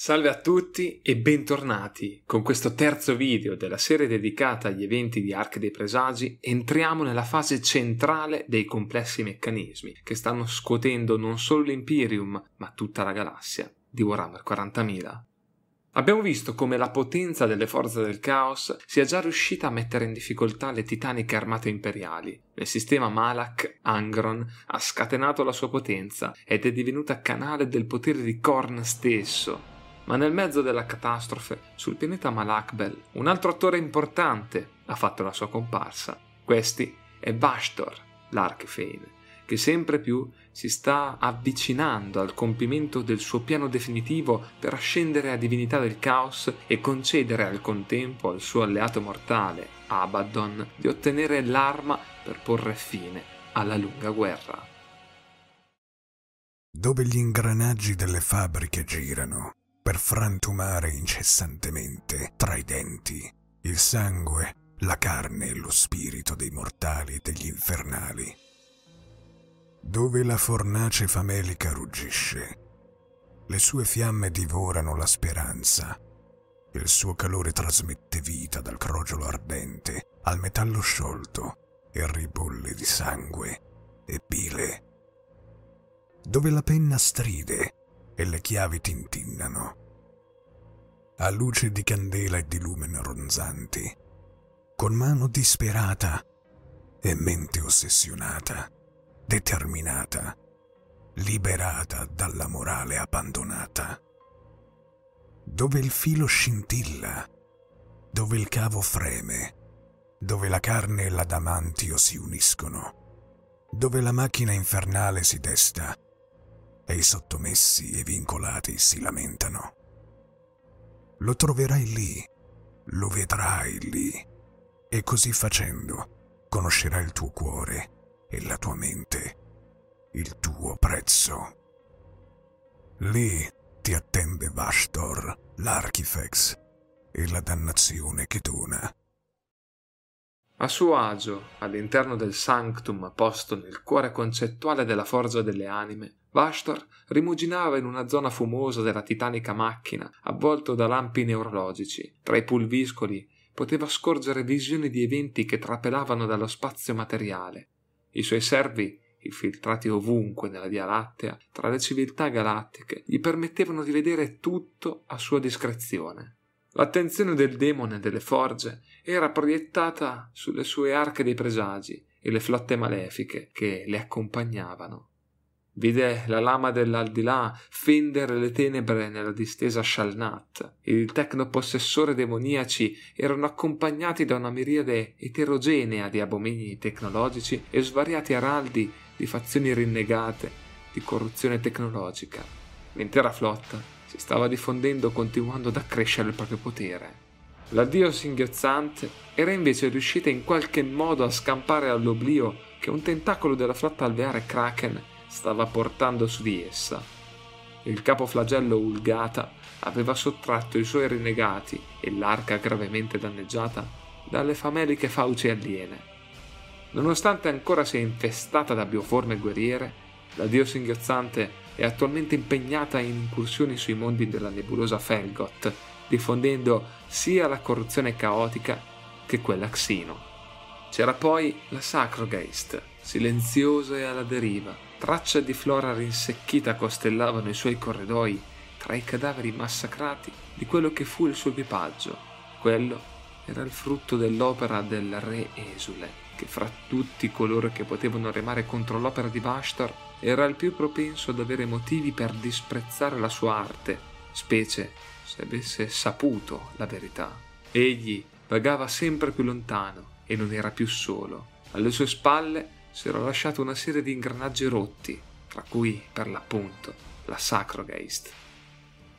Salve a tutti e bentornati. Con questo terzo video della serie dedicata agli eventi di Arche dei Presagi entriamo nella fase centrale dei complessi meccanismi che stanno scuotendo non solo l'Imperium ma tutta la galassia di Warhammer 40.000. Abbiamo visto come la potenza delle forze del caos sia già riuscita a mettere in difficoltà le titaniche armate imperiali. Nel sistema Malak, Angron ha scatenato la sua potenza ed è divenuta canale del potere di Korn stesso, ma nel mezzo della catastrofe, sul pianeta Malakbel, un altro attore importante ha fatto la sua comparsa. Questi è Vashtor, l'Archfane, che sempre più si sta avvicinando al compimento del suo piano definitivo per ascendere a divinità del caos e concedere al contempo al suo alleato mortale, Abaddon, di ottenere l'arma per porre fine alla lunga guerra. Dove gli ingranaggi delle fabbriche girano, per frantumare incessantemente tra i denti il sangue, la carne e lo spirito dei mortali e degli infernali. Dove la fornace famelica ruggisce, le sue fiamme divorano la speranza, il suo calore trasmette vita dal crogiolo ardente al metallo sciolto e ribolle di sangue e bile. Dove la penna stride e le chiavi tintinnano. A luce di candela e di lumen ronzanti, con mano disperata e mente ossessionata, determinata, liberata dalla morale abbandonata. Dove il filo scintilla, dove il cavo freme, dove la carne e l'adamantio si uniscono, dove la macchina infernale si desta e i sottomessi e vincolati si lamentano. Lo troverai lì, lo vedrai lì, e così facendo conoscerai il tuo cuore e la tua mente, il tuo prezzo. Lì ti attende Vashtor, l'Archifex e la dannazione che dona. A suo agio, all'interno del sanctum posto nel cuore concettuale della forza delle anime, Vashtor rimuginava in una zona fumosa della titanica macchina, avvolto da lampi neurologici. Tra i pulviscoli poteva scorgere visioni di eventi che trapelavano dallo spazio materiale. I suoi servi, infiltrati ovunque nella Via Lattea, tra le civiltà galattiche, gli permettevano di vedere tutto a sua discrezione. L'attenzione del demone delle forge era proiettata sulle sue arche dei presagi e le flotte malefiche che le accompagnavano. Vide la lama dell'aldilà fendere le tenebre nella distesa Shalnat. Il tecnopossessore demoniaci erano accompagnati da una miriade eterogenea di abomini tecnologici e svariati araldi di fazioni rinnegate di corruzione tecnologica. L'intera flotta si stava diffondendo continuando ad accrescere il proprio potere. L'addio singhiozzante era invece riuscita in qualche modo a scampare all'oblio che un tentacolo della flotta alveare Kraken stava portando su di essa. Il capoflagello Ulgata aveva sottratto i suoi rinnegati e l'arca gravemente danneggiata dalle fameliche fauci aliene. Nonostante ancora sia infestata da bioforme guerriere, la dio singhiozzante è attualmente impegnata in incursioni sui mondi della nebulosa Felgoth, diffondendo sia la corruzione caotica che quella Xino. C'era poi la Sacrogeist, silenziosa e alla deriva, Tracce di flora rinsecchita costellavano i suoi corridoi tra i cadaveri massacrati di quello che fu il suo equipaggio. Quello era il frutto dell'opera del re Esule, che fra tutti coloro che potevano remare contro l'opera di Vashtor era il più propenso ad avere motivi per disprezzare la sua arte, specie se avesse saputo la verità. Egli vagava sempre più lontano e non era più solo. Alle sue spalle si era lasciato una serie di ingranaggi rotti, tra cui, per l'appunto, la Sacrogeist.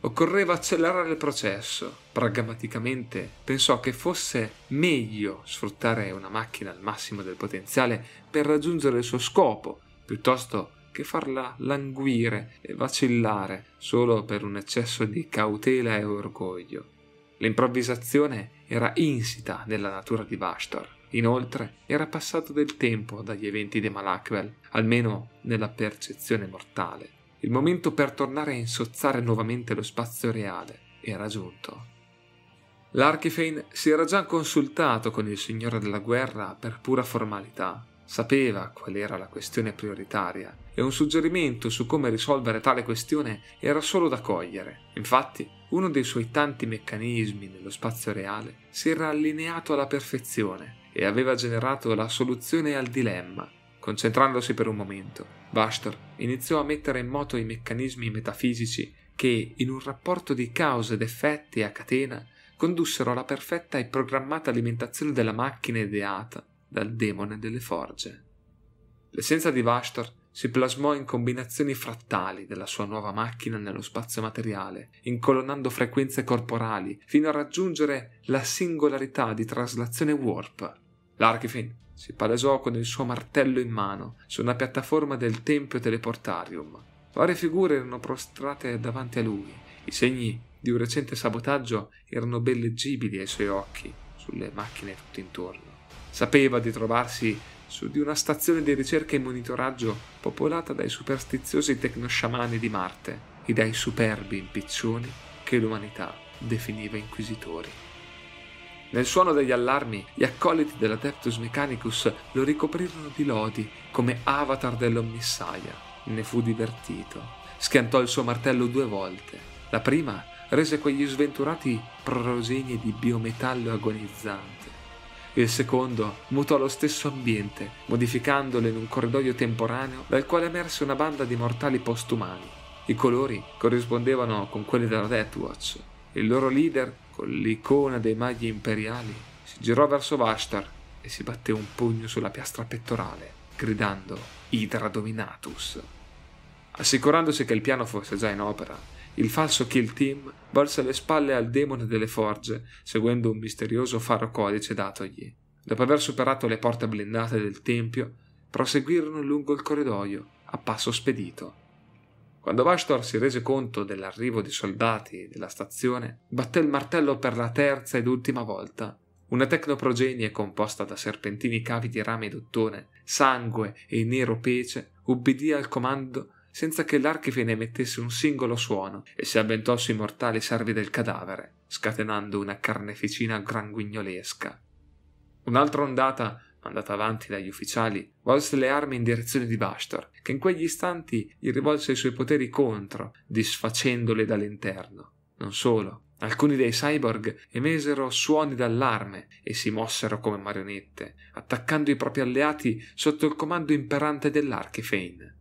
Occorreva accelerare il processo. Pragmaticamente pensò che fosse meglio sfruttare una macchina al massimo del potenziale per raggiungere il suo scopo, piuttosto che farla languire e vacillare solo per un eccesso di cautela e orgoglio. L'improvvisazione era insita nella natura di Vashtor Inoltre era passato del tempo dagli eventi di Malakvel, almeno nella percezione mortale. Il momento per tornare a insozzare nuovamente lo spazio reale era giunto. L'Archifane si era già consultato con il signore della guerra per pura formalità. Sapeva qual era la questione prioritaria e un suggerimento su come risolvere tale questione era solo da cogliere. Infatti, uno dei suoi tanti meccanismi nello spazio reale si era allineato alla perfezione e aveva generato la soluzione al dilemma. Concentrandosi per un momento, Bastor iniziò a mettere in moto i meccanismi metafisici che, in un rapporto di cause ed effetti a catena, condussero alla perfetta e programmata alimentazione della macchina ideata dal demone delle forge. L'essenza di Vashtor si plasmò in combinazioni frattali della sua nuova macchina nello spazio materiale, incolonnando frequenze corporali fino a raggiungere la singolarità di traslazione warp. L'Archifin si palesò con il suo martello in mano su una piattaforma del Tempio Teleportarium. Varie figure erano prostrate davanti a lui. I segni di un recente sabotaggio erano ben leggibili ai suoi occhi, sulle macchine tutto intorno. Sapeva di trovarsi su di una stazione di ricerca e monitoraggio popolata dai superstiziosi tecnosciamani di Marte e dai superbi impiccioni che l'umanità definiva inquisitori. Nel suono degli allarmi, gli accoliti dell'Adeptus Mechanicus lo ricoprirono di lodi come avatar dell'Omnissaia. Ne fu divertito. Schiantò il suo martello due volte. La prima rese quegli sventurati prorosegni di biometallo agonizzante. Il secondo mutò lo stesso ambiente, modificandolo in un corridoio temporaneo dal quale emerse una banda di mortali postumani. I colori corrispondevano con quelli della Deathwatch. Il loro leader con l'icona dei maghi imperiali, si girò verso Vashtar e si batté un pugno sulla piastra pettorale, gridando Hydra Dominatus. Assicurandosi che il piano fosse già in opera, il falso kill team volse le spalle al demone delle forge, seguendo un misterioso faro codice datogli. Dopo aver superato le porte blindate del tempio, proseguirono lungo il corridoio, a passo spedito. Quando Vashtor si rese conto dell'arrivo di soldati della stazione, batté il martello per la terza ed ultima volta. Una tecnoprogenie composta da serpentini cavi di rame d'ottone, sangue e nero pece ubbidì al comando senza che l'archife ne emettesse un singolo suono e si avventò sui mortali servi del cadavere, scatenando una carneficina granguignolesca. Un'altra ondata mandata avanti dagli ufficiali, volse le armi in direzione di Bastor, che in quegli istanti gli rivolse i suoi poteri contro, disfacendole dall'interno. Non solo, alcuni dei cyborg emisero suoni d'allarme e si mossero come marionette, attaccando i propri alleati sotto il comando imperante dell'Archifane.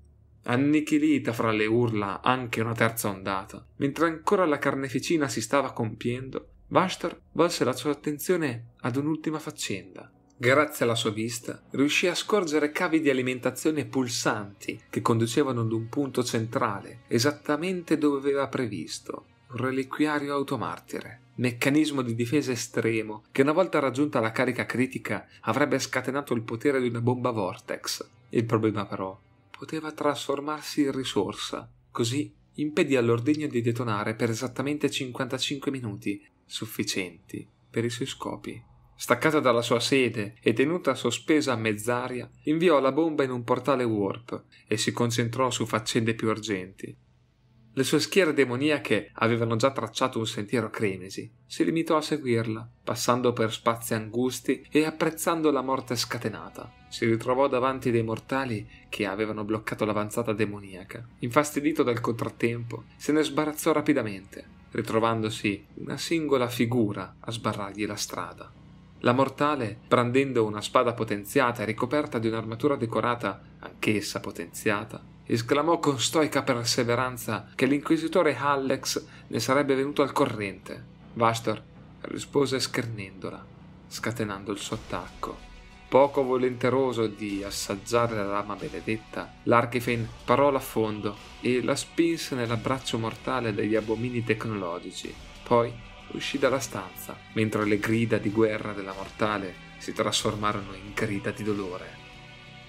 Annichilita fra le urla anche una terza ondata, mentre ancora la carneficina si stava compiendo, Bastor volse la sua attenzione ad un'ultima faccenda. Grazie alla sua vista, riuscì a scorgere cavi di alimentazione pulsanti che conducevano ad un punto centrale, esattamente dove aveva previsto. Un reliquiario automartire, meccanismo di difesa estremo che una volta raggiunta la carica critica avrebbe scatenato il potere di una bomba vortex. Il problema però poteva trasformarsi in risorsa, così impedì all'ordigno di detonare per esattamente 55 minuti, sufficienti per i suoi scopi staccata dalla sua sede e tenuta sospesa a mezz'aria, inviò la bomba in un portale warp e si concentrò su faccende più urgenti. Le sue schiere demoniache avevano già tracciato un sentiero cremesi. Si limitò a seguirla, passando per spazi angusti e apprezzando la morte scatenata. Si ritrovò davanti dei mortali che avevano bloccato l'avanzata demoniaca. Infastidito dal contrattempo, se ne sbarazzò rapidamente, ritrovandosi una singola figura a sbarrargli la strada. La mortale, brandendo una spada potenziata e ricoperta di un'armatura decorata, anch'essa potenziata, esclamò con stoica perseveranza che l'inquisitore Hallex ne sarebbe venuto al corrente. Vastor rispose schernendola, scatenando il suo attacco. Poco volenteroso di assaggiare la lama benedetta, l'Archifen parò a fondo e la spinse nell'abbraccio mortale degli abomini tecnologici. Poi uscì dalla stanza, mentre le grida di guerra della mortale si trasformarono in grida di dolore.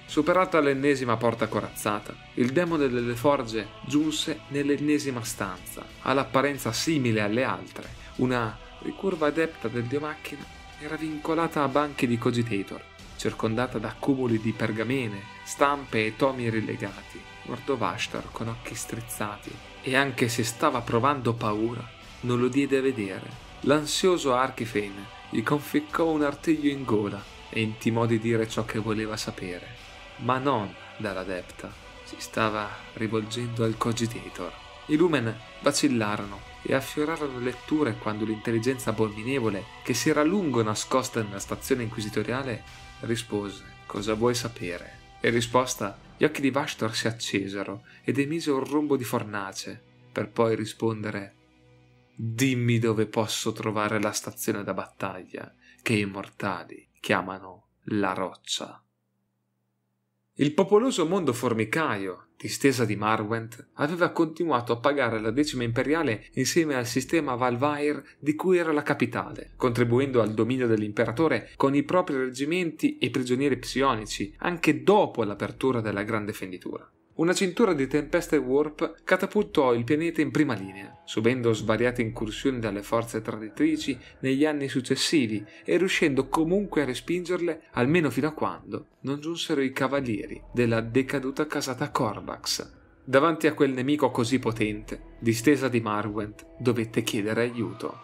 Superata l'ennesima porta corazzata, il demone delle forge giunse nell'ennesima stanza, all'apparenza simile alle altre. Una ricurva adepta del dio macchina era vincolata a banchi di cogitator, circondata da cumuli di pergamene, stampe e tomi rilegati. guardò Vashtar con occhi strizzati e anche se stava provando paura, non lo diede a vedere. L'ansioso Archifane gli conficcò un artiglio in gola e intimò di dire ciò che voleva sapere, ma non dall'adepta. Si stava rivolgendo al cogitator. I lumen vacillarono e affiorarono letture quando l'intelligenza abominevole, che si era a lungo nascosta nella stazione inquisitoriale, rispose: Cosa vuoi sapere? In risposta, gli occhi di Vashtor si accesero ed emise un rombo di fornace, per poi rispondere: Dimmi dove posso trovare la stazione da battaglia che i mortali chiamano la roccia. Il popoloso mondo formicaio, distesa di Marwent, aveva continuato a pagare la decima imperiale insieme al sistema Valvair di cui era la capitale, contribuendo al dominio dell'imperatore con i propri reggimenti e prigionieri psionici anche dopo l'apertura della grande fenditura. Una cintura di tempeste warp catapultò il pianeta in prima linea, subendo svariate incursioni dalle forze traditrici negli anni successivi e riuscendo comunque a respingerle almeno fino a quando non giunsero i cavalieri della decaduta casata Corvax. Davanti a quel nemico così potente, distesa di Marwent dovette chiedere aiuto.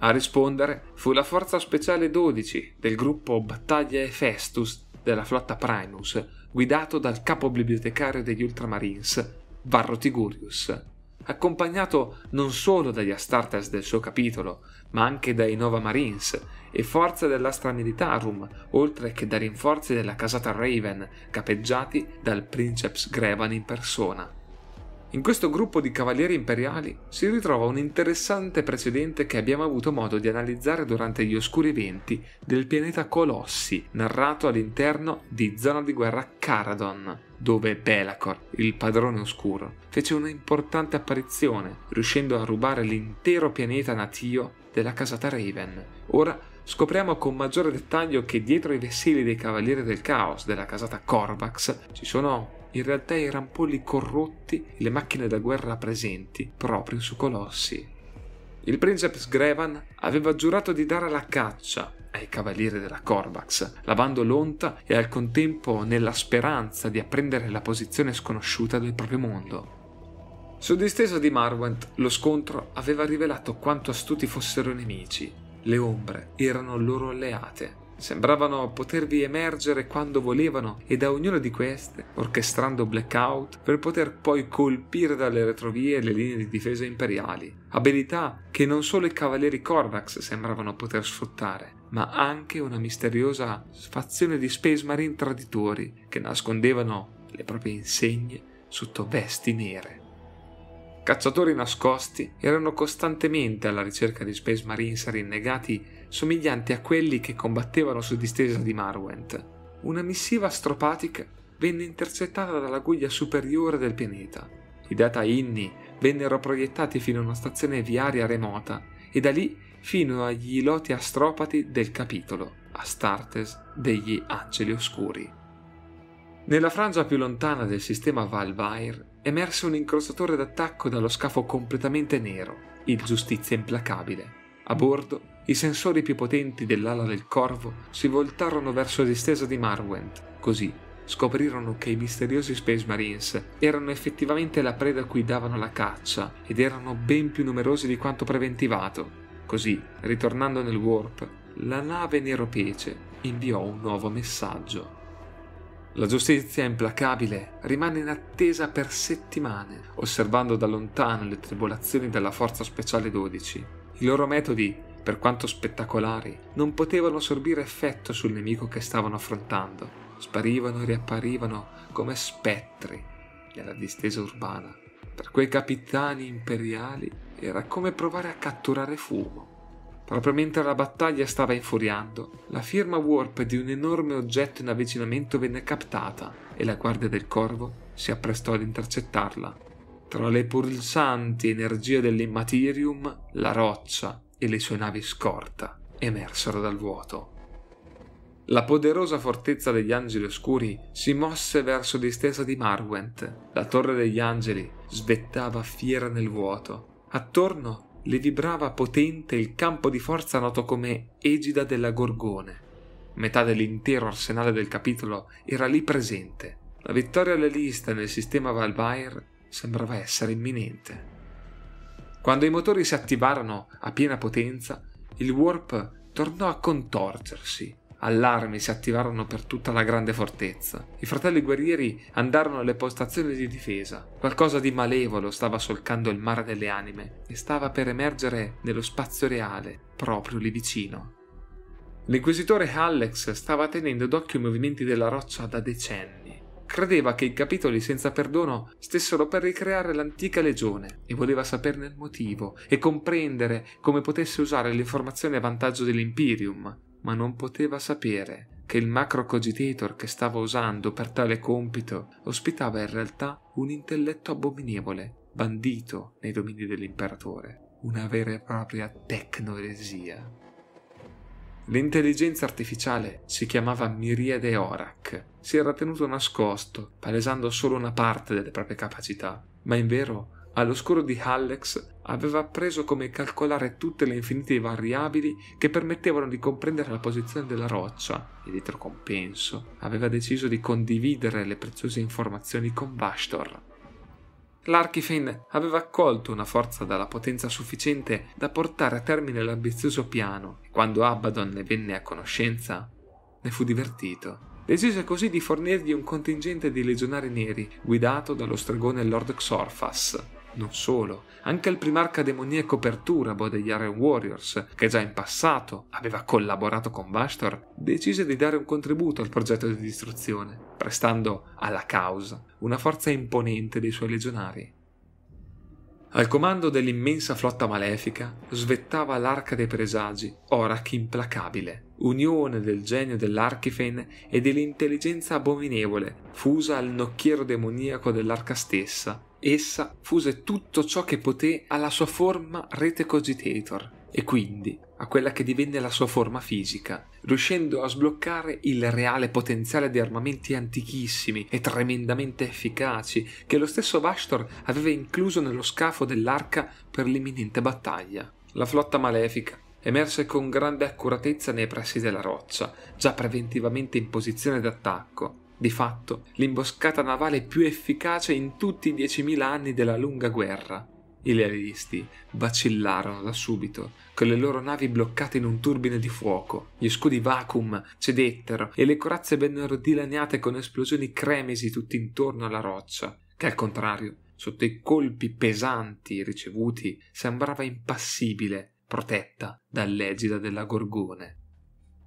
A rispondere fu la forza speciale 12 del gruppo Battaglia Hephaestus della flotta Primus, guidato dal capo bibliotecario degli Ultramarines, Varro Tigurius, accompagnato non solo dagli Astartes del suo capitolo, ma anche dai Nova Marines e forze dell'Astra Militarum, oltre che dai rinforzi della casata Raven, capeggiati dal Princeps Grevan in persona. In questo gruppo di cavalieri imperiali si ritrova un interessante precedente che abbiamo avuto modo di analizzare durante gli oscuri eventi del pianeta Colossi, narrato all'interno di Zona di Guerra Caradon, dove Belacor, il padrone oscuro, fece una importante apparizione, riuscendo a rubare l'intero pianeta natio della casata Raven. Ora scopriamo con maggiore dettaglio che dietro i vessilli dei Cavalieri del Caos della casata Corvax ci sono in realtà i rampolli corrotti e le macchine da guerra presenti proprio su Colossi. Il Princeps Grevan aveva giurato di dare la caccia ai cavalieri della Corvax, lavando l'onta e al contempo nella speranza di apprendere la posizione sconosciuta del proprio mondo. Su distesa di Marwent lo scontro aveva rivelato quanto astuti fossero i nemici. Le ombre erano loro alleate Sembravano potervi emergere quando volevano e da ognuna di queste, orchestrando blackout, per poter poi colpire dalle retrovie le linee di difesa imperiali. Abilità che non solo i cavalieri Corvax sembravano poter sfruttare, ma anche una misteriosa fazione di Space Marine traditori che nascondevano le proprie insegne sotto vesti nere. Cacciatori nascosti erano costantemente alla ricerca di Space Marines rinnegati somiglianti a quelli che combattevano su distesa di Marwent. Una missiva astropatica venne intercettata dalla guglia superiore del pianeta. I data inni vennero proiettati fino a una stazione viaria remota e da lì fino agli iloti astropati del capitolo, Astartes degli Angeli Oscuri. Nella frangia più lontana del sistema Valvair emerse un incrociatore d'attacco dallo scafo completamente nero, il Giustizia Implacabile. A bordo i sensori più potenti dell'ala del corvo si voltarono verso la distesa di Marwent, così scoprirono che i misteriosi Space Marines erano effettivamente la preda a cui davano la caccia ed erano ben più numerosi di quanto preventivato. Così, ritornando nel warp, la nave Neropece inviò un nuovo messaggio. La giustizia implacabile rimane in attesa per settimane, osservando da lontano le tribolazioni della Forza Speciale 12. I loro metodi per quanto spettacolari, non potevano sorbire effetto sul nemico che stavano affrontando. Sparivano e riapparivano come spettri nella distesa urbana. Per quei capitani imperiali era come provare a catturare fumo. Proprio mentre la battaglia stava infuriando, la firma warp di un enorme oggetto in avvicinamento venne captata e la guardia del corvo si apprestò ad intercettarla. Tra le pulsanti energie dell'immaterium, la roccia e le sue navi scorta emersero dal vuoto. La poderosa fortezza degli angeli oscuri si mosse verso distesa di Marwent. La torre degli angeli svettava fiera nel vuoto. Attorno le vibrava potente il campo di forza noto come Egida della Gorgone. Metà dell'intero arsenale del capitolo era lì presente, La vittoria alle liste nel sistema Valvair sembrava essere imminente. Quando i motori si attivarono a piena potenza, il warp tornò a contorgersi. Allarmi si attivarono per tutta la grande fortezza. I fratelli guerrieri andarono alle postazioni di difesa. Qualcosa di malevolo stava solcando il mare delle anime e stava per emergere nello spazio reale, proprio lì vicino. L'inquisitore Alex stava tenendo d'occhio i movimenti della roccia da decenni Credeva che i capitoli senza perdono stessero per ricreare l'antica legione e voleva saperne il motivo e comprendere come potesse usare l'informazione a vantaggio dell'Imperium, ma non poteva sapere che il macro cogitator che stava usando per tale compito ospitava in realtà un intelletto abominevole, bandito nei domini dell'imperatore, una vera e propria tecnoeresia. L'intelligenza artificiale si chiamava Miriade Orak. Si era tenuto nascosto, palesando solo una parte delle proprie capacità, ma in vero, all'oscuro di Hallex aveva appreso come calcolare tutte le infinite variabili che permettevano di comprendere la posizione della roccia. E dietro compenso aveva deciso di condividere le preziose informazioni con Bastor, L'Archifane aveva accolto una forza dalla potenza sufficiente da portare a termine l'ambizioso piano e quando Abaddon ne venne a conoscenza ne fu divertito. Decise così di fornirgli un contingente di legionari neri guidato dallo stregone Lord Xorfas, non solo, anche il primarca demoniaco Perturabo degli Iron Warriors, che già in passato aveva collaborato con Vastor, decise di dare un contributo al progetto di distruzione, prestando alla causa una forza imponente dei suoi legionari. Al comando dell'immensa flotta malefica svettava l'arca dei presagi, Orak implacabile, unione del genio dell'Archifen e dell'intelligenza abominevole, fusa al nocchiero demoniaco dell'arca stessa, Essa fuse tutto ciò che poté alla sua forma rete cogitator e quindi a quella che divenne la sua forma fisica, riuscendo a sbloccare il reale potenziale di armamenti antichissimi e tremendamente efficaci che lo stesso Vashtor aveva incluso nello scafo dell'arca per l'imminente battaglia. La flotta malefica emerse con grande accuratezza nei pressi della roccia, già preventivamente in posizione d'attacco, di fatto, l'imboscata navale più efficace in tutti i diecimila anni della lunga guerra. I lealisti vacillarono da subito, con le loro navi bloccate in un turbine di fuoco. Gli scudi vacuum cedettero e le corazze vennero dilaniate con esplosioni cremisi tutt'intorno alla roccia, che al contrario, sotto i colpi pesanti ricevuti, sembrava impassibile, protetta dall'egida della Gorgone.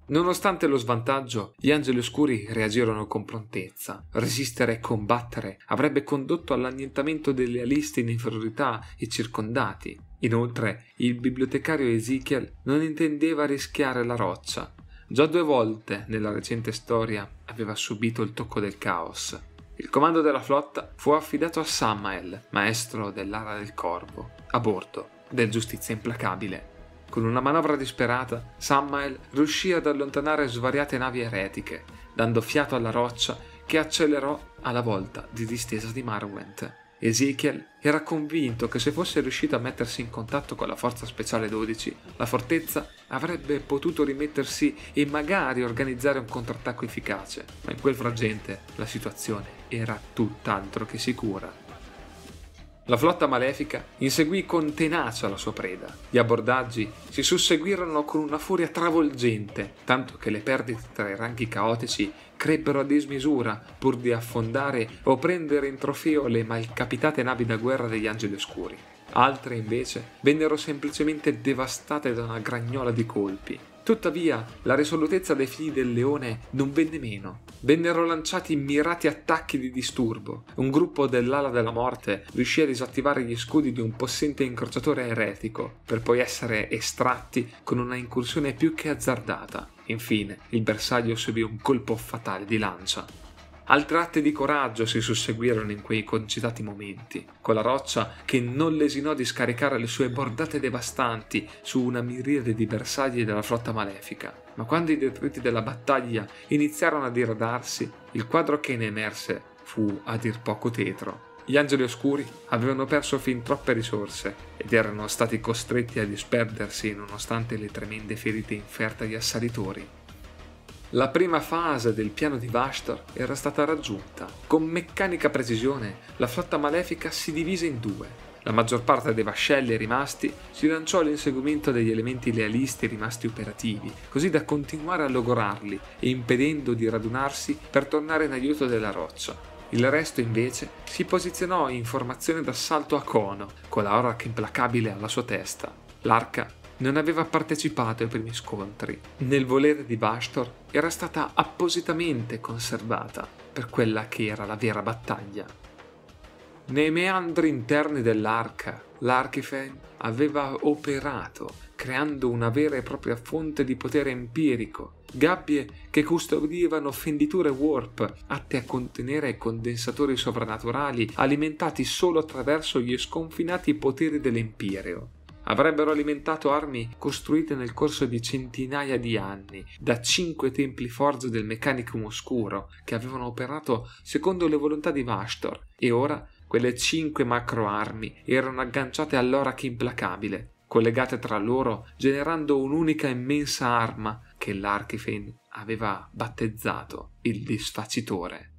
Nonostante lo svantaggio, gli angeli oscuri reagirono con prontezza. Resistere e combattere avrebbe condotto all'annientamento delle alisti in inferiorità e circondati. Inoltre, il bibliotecario Ezekiel non intendeva rischiare la roccia. Già due volte nella recente storia aveva subito il tocco del caos. Il comando della flotta fu affidato a Samael, maestro dell'ara del corvo, a bordo del giustizia implacabile. Con una manovra disperata, Samael riuscì ad allontanare svariate navi eretiche, dando fiato alla roccia che accelerò alla volta di distesa di Marwent. Ezekiel era convinto che se fosse riuscito a mettersi in contatto con la Forza Speciale 12, la fortezza avrebbe potuto rimettersi e magari organizzare un contrattacco efficace, ma in quel frangente la situazione era tutt'altro che sicura. La flotta malefica inseguì con tenacia la sua preda. Gli abbordaggi si susseguirono con una furia travolgente, tanto che le perdite tra i ranghi caotici crebbero a dismisura pur di affondare o prendere in trofeo le malcapitate navi da guerra degli angeli oscuri. Altre invece vennero semplicemente devastate da una gragnola di colpi, Tuttavia, la risolutezza dei figli del leone non venne meno. Vennero lanciati mirati attacchi di disturbo. Un gruppo dell'ala della morte riuscì a disattivare gli scudi di un possente incrociatore eretico, per poi essere estratti con una incursione più che azzardata. Infine, il bersaglio subì un colpo fatale di lancia. Altre atti di coraggio si susseguirono in quei concitati momenti, con la roccia che non lesinò di scaricare le sue bordate devastanti su una miriade di bersagli della flotta malefica. Ma quando i detriti della battaglia iniziarono a diradarsi, il quadro che ne emerse fu a dir poco tetro. Gli angeli oscuri avevano perso fin troppe risorse ed erano stati costretti a disperdersi nonostante le tremende ferite inferte agli assalitori. La prima fase del piano di Vashtor era stata raggiunta. Con meccanica precisione, la flotta malefica si divise in due. La maggior parte dei vascelli rimasti si lanciò all'inseguimento degli elementi lealisti rimasti operativi, così da continuare a logorarli e impedendo di radunarsi per tornare in aiuto della roccia. Il resto invece si posizionò in formazione d'assalto a cono, con la Orak implacabile alla sua testa. L'arca non aveva partecipato ai primi scontri. Nel volere di Bastor era stata appositamente conservata per quella che era la vera battaglia. Nei meandri interni dell'arca, l'Archifen aveva operato, creando una vera e propria fonte di potere empirico, gabbie che custodivano fenditure warp atte a contenere condensatori sovrannaturali alimentati solo attraverso gli sconfinati poteri dell'Empireo avrebbero alimentato armi costruite nel corso di centinaia di anni da cinque templi forze del meccanicum oscuro che avevano operato secondo le volontà di Vastor e ora quelle cinque macro armi erano agganciate all'orache implacabile collegate tra loro generando un'unica immensa arma che l'Archifen aveva battezzato il disfacitore.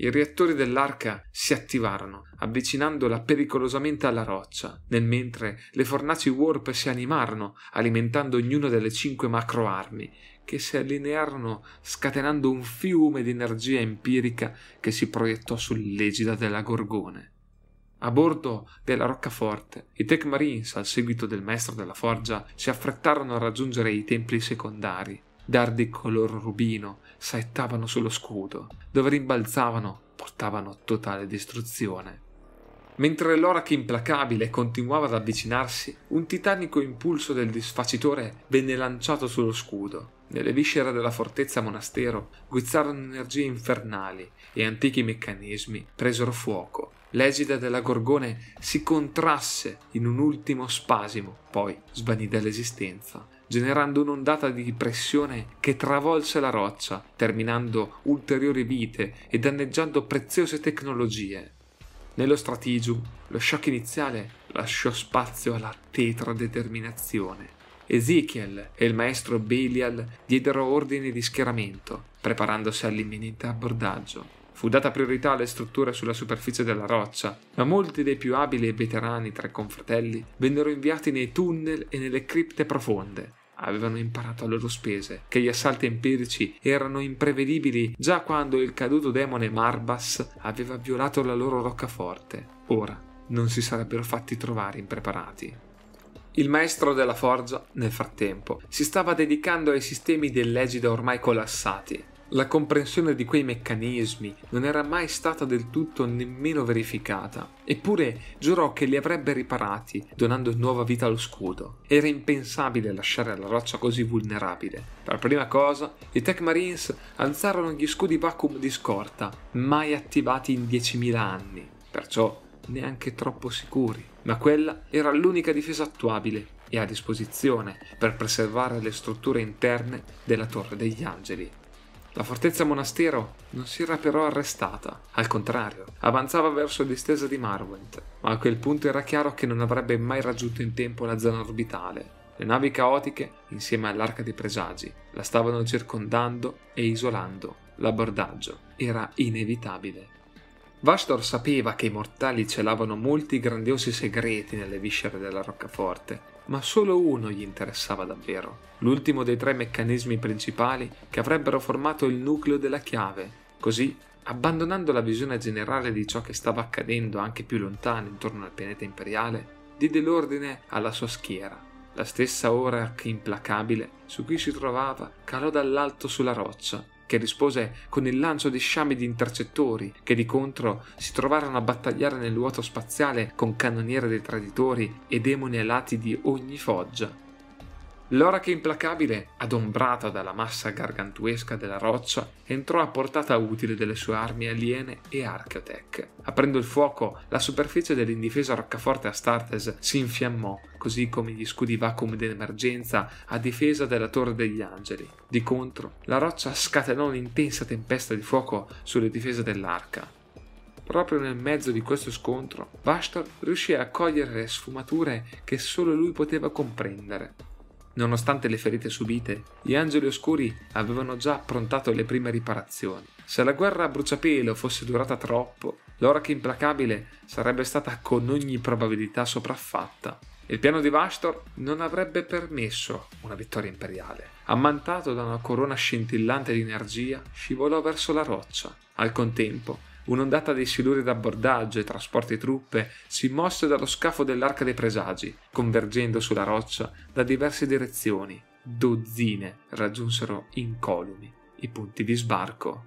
I reattori dell'arca si attivarono, avvicinandola pericolosamente alla roccia, nel mentre le fornaci warp si animarono, alimentando ognuna delle cinque macroarmi, che si allinearono scatenando un fiume di energia empirica che si proiettò sull'egida della Gorgone. A bordo della roccaforte, i Tech Marines, al seguito del maestro della forgia, si affrettarono a raggiungere i templi secondari, dardi color rubino saettavano sullo scudo, dove rimbalzavano portavano totale distruzione. Mentre l'orache implacabile continuava ad avvicinarsi, un titanico impulso del disfacitore venne lanciato sullo scudo. Nelle viscere della fortezza monastero guizzarono energie infernali e antichi meccanismi presero fuoco. L'egida della Gorgone si contrasse in un ultimo spasimo, poi svanì dall'esistenza generando un'ondata di pressione che travolse la roccia, terminando ulteriori vite e danneggiando preziose tecnologie. Nello stratigium, lo shock iniziale lasciò spazio alla tetra determinazione. Ezekiel e il maestro Belial diedero ordini di schieramento, preparandosi all'imminente abbordaggio. Fu data priorità alle strutture sulla superficie della roccia, ma molti dei più abili e veterani tra i confratelli vennero inviati nei tunnel e nelle cripte profonde, avevano imparato a loro spese che gli assalti empirici erano imprevedibili già quando il caduto demone Marbas aveva violato la loro roccaforte. Ora non si sarebbero fatti trovare impreparati. Il maestro della forgia, nel frattempo, si stava dedicando ai sistemi dell'egida ormai collassati la comprensione di quei meccanismi non era mai stata del tutto nemmeno verificata, eppure giurò che li avrebbe riparati, donando nuova vita allo scudo. Era impensabile lasciare la roccia così vulnerabile. Per prima cosa, i Tech Marines alzarono gli scudi vacuum di scorta, mai attivati in 10.000 anni, perciò neanche troppo sicuri, ma quella era l'unica difesa attuabile e a disposizione per preservare le strutture interne della Torre degli Angeli. La fortezza monastero non si era però arrestata, al contrario, avanzava verso distesa di Marwent, ma a quel punto era chiaro che non avrebbe mai raggiunto in tempo la zona orbitale. Le navi caotiche, insieme all'arca dei presagi, la stavano circondando e isolando. L'abbordaggio era inevitabile. Vastor sapeva che i mortali celavano molti grandiosi segreti nelle viscere della roccaforte ma solo uno gli interessava davvero, l'ultimo dei tre meccanismi principali che avrebbero formato il nucleo della chiave. Così, abbandonando la visione generale di ciò che stava accadendo anche più lontano intorno al pianeta imperiale, diede l'ordine alla sua schiera. La stessa ora che implacabile su cui si trovava calò dall'alto sulla roccia che rispose con il lancio di sciami di intercettori, che di contro si trovarono a battagliare nel vuoto spaziale con cannoniere dei traditori e demoni alati di ogni foggia. L'ora che implacabile, adombrata dalla massa gargantuesca della roccia, entrò a portata utile delle sue armi aliene e Archeotech. Aprendo il fuoco, la superficie dell'indifesa roccaforte Astartes si infiammò, così come gli scudi vacuum d'emergenza a difesa della Torre degli Angeli. Di contro, la roccia scatenò un'intensa tempesta di fuoco sulle difese dell'arca. Proprio nel mezzo di questo scontro, Vashtor riuscì a cogliere le sfumature che solo lui poteva comprendere Nonostante le ferite subite, gli angeli oscuri avevano già approntato le prime riparazioni. Se la guerra a bruciapelo fosse durata troppo, l'ora che implacabile sarebbe stata con ogni probabilità sopraffatta. Il piano di Vastor non avrebbe permesso una vittoria imperiale. Ammantato da una corona scintillante di energia, scivolò verso la roccia. Al contempo, un'ondata di siluri d'abbordaggio e trasporti truppe si mosse dallo scafo dell'Arca dei Presagi, convergendo sulla roccia da diverse direzioni. Dozzine raggiunsero incolumi i punti di sbarco.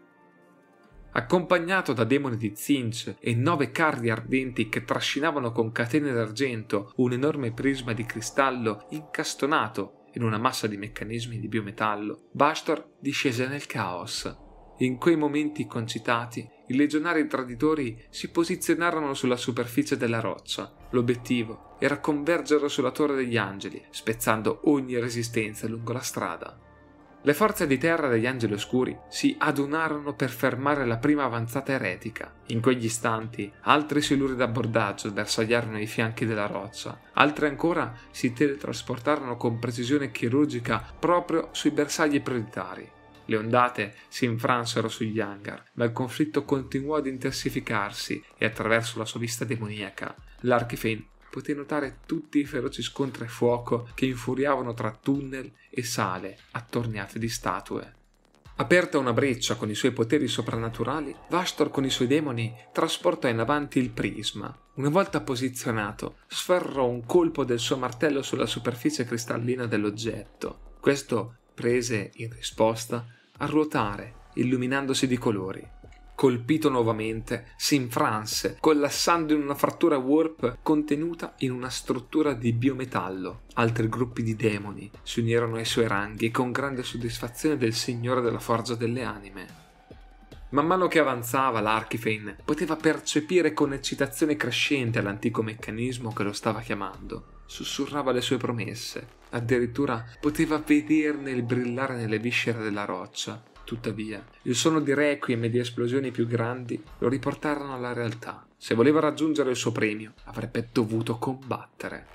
Accompagnato da demoni di Zinch e nove carri ardenti che trascinavano con catene d'argento un enorme prisma di cristallo incastonato in una massa di meccanismi di biometallo, Bastor discese nel caos. In quei momenti concitati, i legionari traditori si posizionarono sulla superficie della roccia. L'obiettivo era convergere sulla Torre degli Angeli, spezzando ogni resistenza lungo la strada. Le forze di terra degli Angeli Oscuri si adunarono per fermare la prima avanzata eretica. In quegli istanti, altri siluri d'abbordaggio bersagliarono i fianchi della roccia, altri ancora si teletrasportarono con precisione chirurgica proprio sui bersagli prioritari. Le ondate si infransero sugli hangar, ma il conflitto continuò ad intensificarsi e attraverso la sua vista demoniaca, l'Archifane poté notare tutti i feroci scontri a fuoco che infuriavano tra tunnel e sale attorniate di statue. Aperta una breccia con i suoi poteri soprannaturali, Vastor con i suoi demoni trasportò in avanti il prisma. Una volta posizionato, sferrò un colpo del suo martello sulla superficie cristallina dell'oggetto. Questo prese, in risposta, a ruotare, illuminandosi di colori colpito nuovamente, si infranse, collassando in una frattura warp contenuta in una struttura di biometallo. Altri gruppi di demoni si unirono ai suoi ranghi con grande soddisfazione del Signore della Forza delle Anime. Man mano che avanzava, l'Archifane poteva percepire con eccitazione crescente l'antico meccanismo che lo stava chiamando. Sussurrava le sue promesse, addirittura poteva vederne il brillare nelle viscere della roccia Tuttavia, il suono di requiem e di esplosioni più grandi lo riportarono alla realtà. Se voleva raggiungere il suo premio, avrebbe dovuto combattere.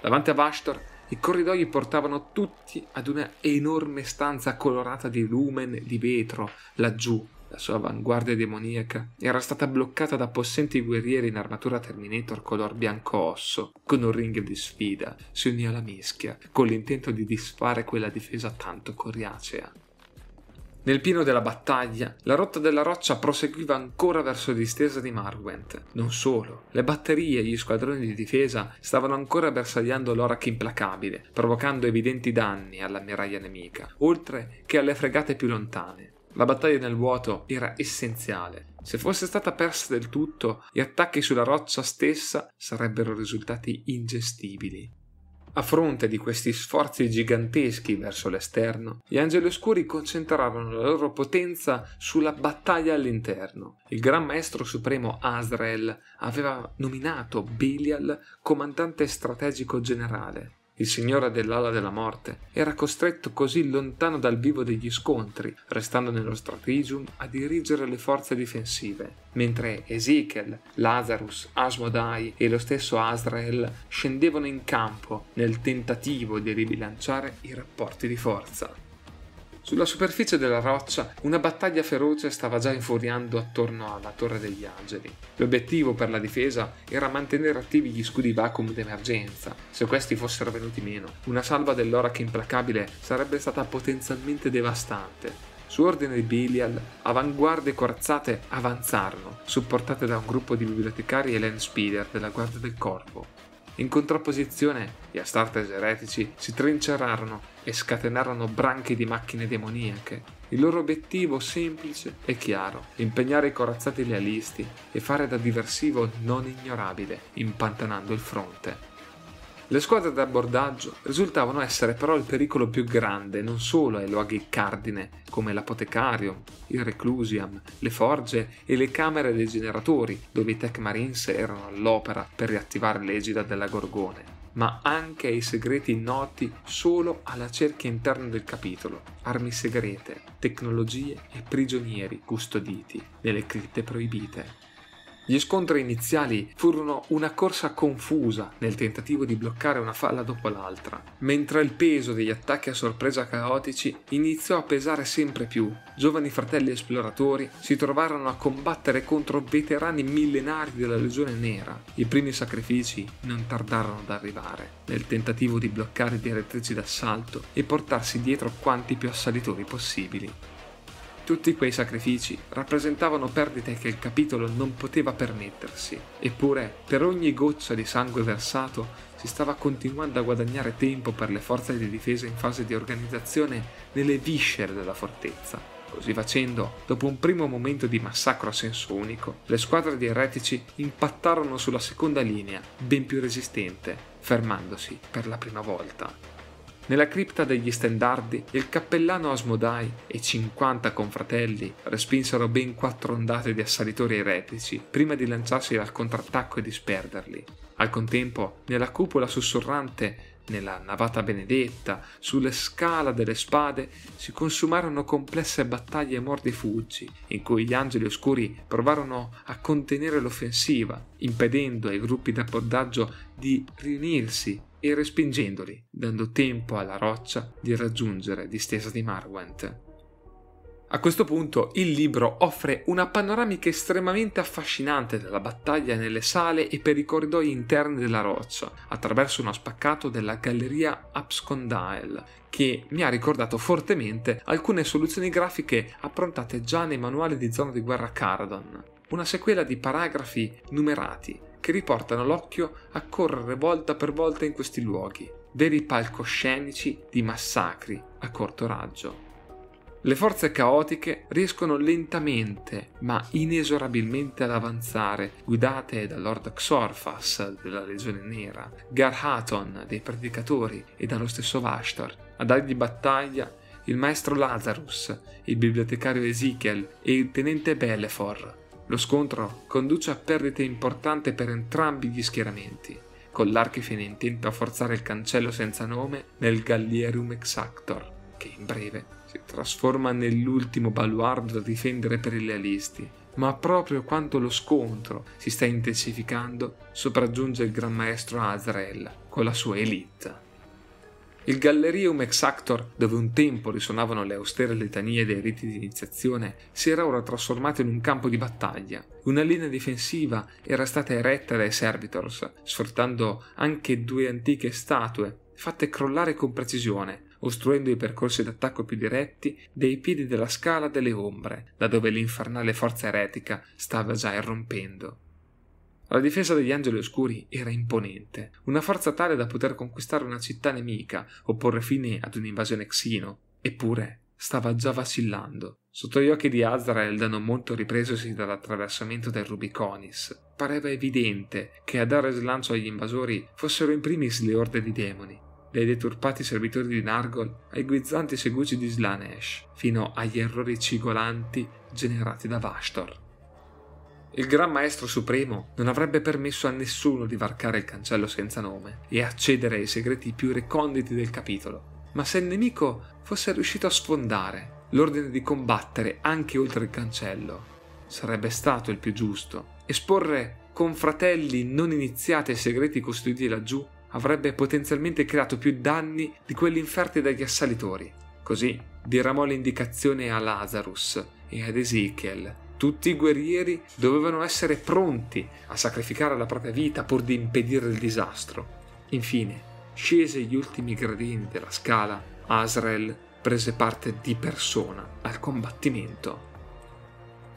Davanti a Vastor, i corridoi portavano tutti ad una enorme stanza colorata di lumen di vetro. Laggiù, la sua avanguardia demoniaca era stata bloccata da possenti guerrieri in armatura Terminator color bianco osso. Con un ring di sfida si unì alla mischia, con l'intento di disfare quella difesa tanto coriacea. Nel pieno della battaglia, la rotta della roccia proseguiva ancora verso distesa di Marwent. Non solo, le batterie e gli squadroni di difesa stavano ancora bersagliando l'Orak implacabile, provocando evidenti danni all'ammiraglia nemica, oltre che alle fregate più lontane. La battaglia nel vuoto era essenziale. Se fosse stata persa del tutto, gli attacchi sulla roccia stessa sarebbero risultati ingestibili. A fronte di questi sforzi giganteschi verso l'esterno, gli angeli oscuri concentrarono la loro potenza sulla battaglia all'interno. Il Gran Maestro Supremo Azrael aveva nominato Belial comandante strategico generale il signore dell'ala della morte era costretto così lontano dal vivo degli scontri, restando nello strategium a dirigere le forze difensive, mentre Ezekiel, Lazarus, Asmodai e lo stesso Azrael scendevano in campo nel tentativo di ribilanciare i rapporti di forza. Sulla superficie della roccia una battaglia feroce stava già infuriando attorno alla Torre degli Angeli. L'obiettivo per la difesa era mantenere attivi gli scudi vacuum d'emergenza. Se questi fossero venuti meno, una salva dell'Orac implacabile sarebbe stata potenzialmente devastante. Su ordine di Belial, avanguardie corazzate avanzarono, supportate da un gruppo di bibliotecari e land speeder della Guardia del Corpo. In contrapposizione, gli Astartes eretici si trincerarono e scatenarono branche di macchine demoniache. Il loro obiettivo semplice e chiaro, impegnare i corazzati lealisti e fare da diversivo non ignorabile, impantanando il fronte. Le squadre d'abbordaggio risultavano essere però il pericolo più grande non solo ai luoghi cardine come l'apotecarium, il reclusium, le forge e le camere dei generatori dove i tech marines erano all'opera per riattivare l'egida della Gorgone, ma anche ai segreti noti solo alla cerchia interna del capitolo, armi segrete, tecnologie e prigionieri custoditi nelle cripte proibite. Gli scontri iniziali furono una corsa confusa nel tentativo di bloccare una falla dopo l'altra, mentre il peso degli attacchi a sorpresa caotici iniziò a pesare sempre più. Giovani fratelli esploratori si trovarono a combattere contro veterani millenari della Legione Nera. I primi sacrifici non tardarono ad arrivare, nel tentativo di bloccare direttrici d'assalto e portarsi dietro quanti più assalitori possibili. Tutti quei sacrifici rappresentavano perdite che il capitolo non poteva permettersi, eppure per ogni goccia di sangue versato si stava continuando a guadagnare tempo per le forze di difesa in fase di organizzazione nelle viscere della fortezza. Così facendo, dopo un primo momento di massacro a senso unico, le squadre di eretici impattarono sulla seconda linea, ben più resistente, fermandosi per la prima volta. Nella cripta degli stendardi, il cappellano Asmodai e 50 confratelli respinsero ben quattro ondate di assalitori eretici prima di lanciarsi al contrattacco e disperderli. Al contempo, nella cupola sussurrante nella navata benedetta, sulle scala delle spade, si consumarono complesse battaglie mordi-fuggi, in cui gli angeli oscuri provarono a contenere l'offensiva, impedendo ai gruppi d'appodaggio di riunirsi e respingendoli, dando tempo alla roccia di raggiungere distesa di Marwent. A questo punto il libro offre una panoramica estremamente affascinante della battaglia nelle sale e per i corridoi interni della roccia, attraverso uno spaccato della galleria Abscondael, che mi ha ricordato fortemente alcune soluzioni grafiche approntate già nei manuali di zona di guerra Caradon, una sequela di paragrafi numerati che riportano l'occhio a correre volta per volta in questi luoghi, veri palcoscenici di massacri a corto raggio. Le forze caotiche riescono lentamente ma inesorabilmente ad avanzare, guidate da Lord Xorfas della Legione Nera, Garhaton dei Predicatori e dallo stesso Vashtar. A dargli battaglia il maestro Lazarus, il bibliotecario Ezekiel e il tenente Belefor, lo scontro conduce a perdite importanti per entrambi gli schieramenti, con l'archifene intento a forzare il cancello senza nome nel Gallierium Exactor, che in breve si trasforma nell'ultimo baluardo da difendere per i lealisti. Ma proprio quando lo scontro si sta intensificando, sopraggiunge il Gran Maestro Azrael con la sua elite. Il Gallerium Exactor, dove un tempo risuonavano le austere litanie dei riti di iniziazione, si era ora trasformato in un campo di battaglia. Una linea difensiva era stata eretta dai servitors, sfruttando anche due antiche statue, fatte crollare con precisione, ostruendo i percorsi d'attacco più diretti dei piedi della scala delle ombre, da dove l'infernale forza eretica stava già irrompendo. La difesa degli angeli oscuri era imponente, una forza tale da poter conquistare una città nemica o porre fine ad un'invasione xino, eppure stava già vacillando. Sotto gli occhi di Azrael, da non molto ripresosi dall'attraversamento del Rubiconis, pareva evidente che a dare slancio agli invasori fossero in primis le orde di demoni, dai deturpati servitori di Nargol ai guizzanti segugi di Slanesh, fino agli errori cigolanti generati da Vashtor. Il Gran Maestro Supremo non avrebbe permesso a nessuno di varcare il cancello senza nome e accedere ai segreti più reconditi del capitolo. Ma se il nemico fosse riuscito a sfondare l'ordine di combattere anche oltre il cancello, sarebbe stato il più giusto. Esporre confratelli non iniziati ai segreti custoditi laggiù avrebbe potenzialmente creato più danni di quelli inferti dagli assalitori. Così diramò l'indicazione a Lazarus e ad Ezekiel tutti i guerrieri dovevano essere pronti a sacrificare la propria vita pur di impedire il disastro. Infine, scese gli ultimi gradini della scala, Asrael prese parte di persona al combattimento.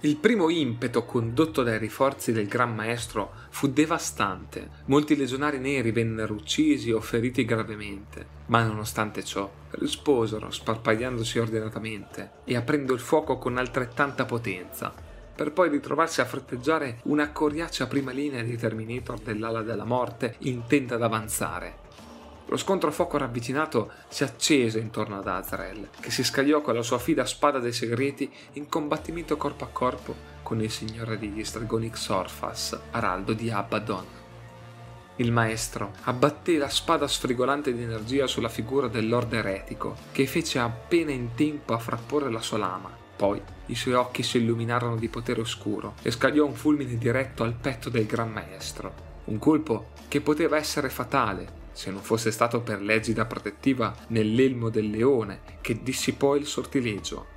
Il primo impeto condotto dai rinforzi del Gran Maestro fu devastante. Molti legionari neri vennero uccisi o feriti gravemente, ma nonostante ciò risposero sparpagliandosi ordinatamente e aprendo il fuoco con altrettanta potenza, per poi ritrovarsi a fretteggiare una coriacea prima linea di Terminator dell'ala della morte intenta ad avanzare. Lo scontro a fuoco ravvicinato si accese intorno ad Azrael, che si scagliò con la sua fida spada dei segreti in combattimento corpo a corpo con il signore degli stregoni Xorfas, araldo di Abaddon. Il maestro abbatté la spada sfrigolante di energia sulla figura del lord eretico, che fece appena in tempo a frapporre la sua lama, Poi i suoi occhi si illuminarono di potere oscuro e scagliò un fulmine diretto al petto del Gran Maestro. Un colpo che poteva essere fatale se non fosse stato per l'egida protettiva nell'elmo del leone che dissipò il sortilegio.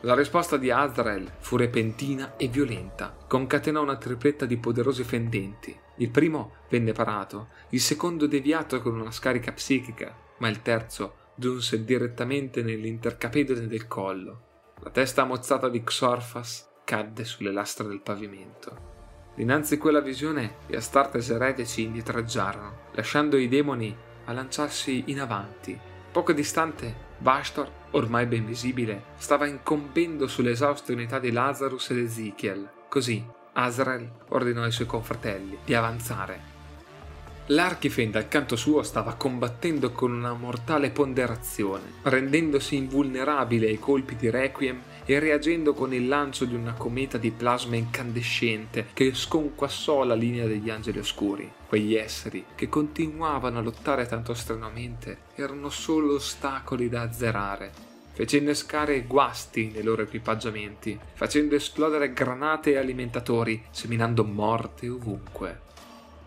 La risposta di Azrael fu repentina e violenta, concatenò una tripletta di poderosi fendenti. Il primo venne parato, il secondo deviato con una scarica psichica, ma il terzo giunse direttamente nell'intercapedine del collo. La testa mozzata di Xorfas cadde sulle lastre del pavimento. Dinanzi a quella visione, gli Astartes eretici indietreggiarono, lasciando i demoni a lanciarsi in avanti. Poco distante, Bastor, ormai ben visibile, stava incombendo sulle esauste unità di Lazarus ed Ezekiel. Così, Azrael ordinò ai suoi confratelli di avanzare L'Archifen dal canto suo stava combattendo con una mortale ponderazione, rendendosi invulnerabile ai colpi di Requiem e reagendo con il lancio di una cometa di plasma incandescente che sconquassò la linea degli angeli oscuri. Quegli esseri che continuavano a lottare tanto strenuamente erano solo ostacoli da azzerare, fece innescare guasti nei loro equipaggiamenti, facendo esplodere granate e alimentatori, seminando morte ovunque.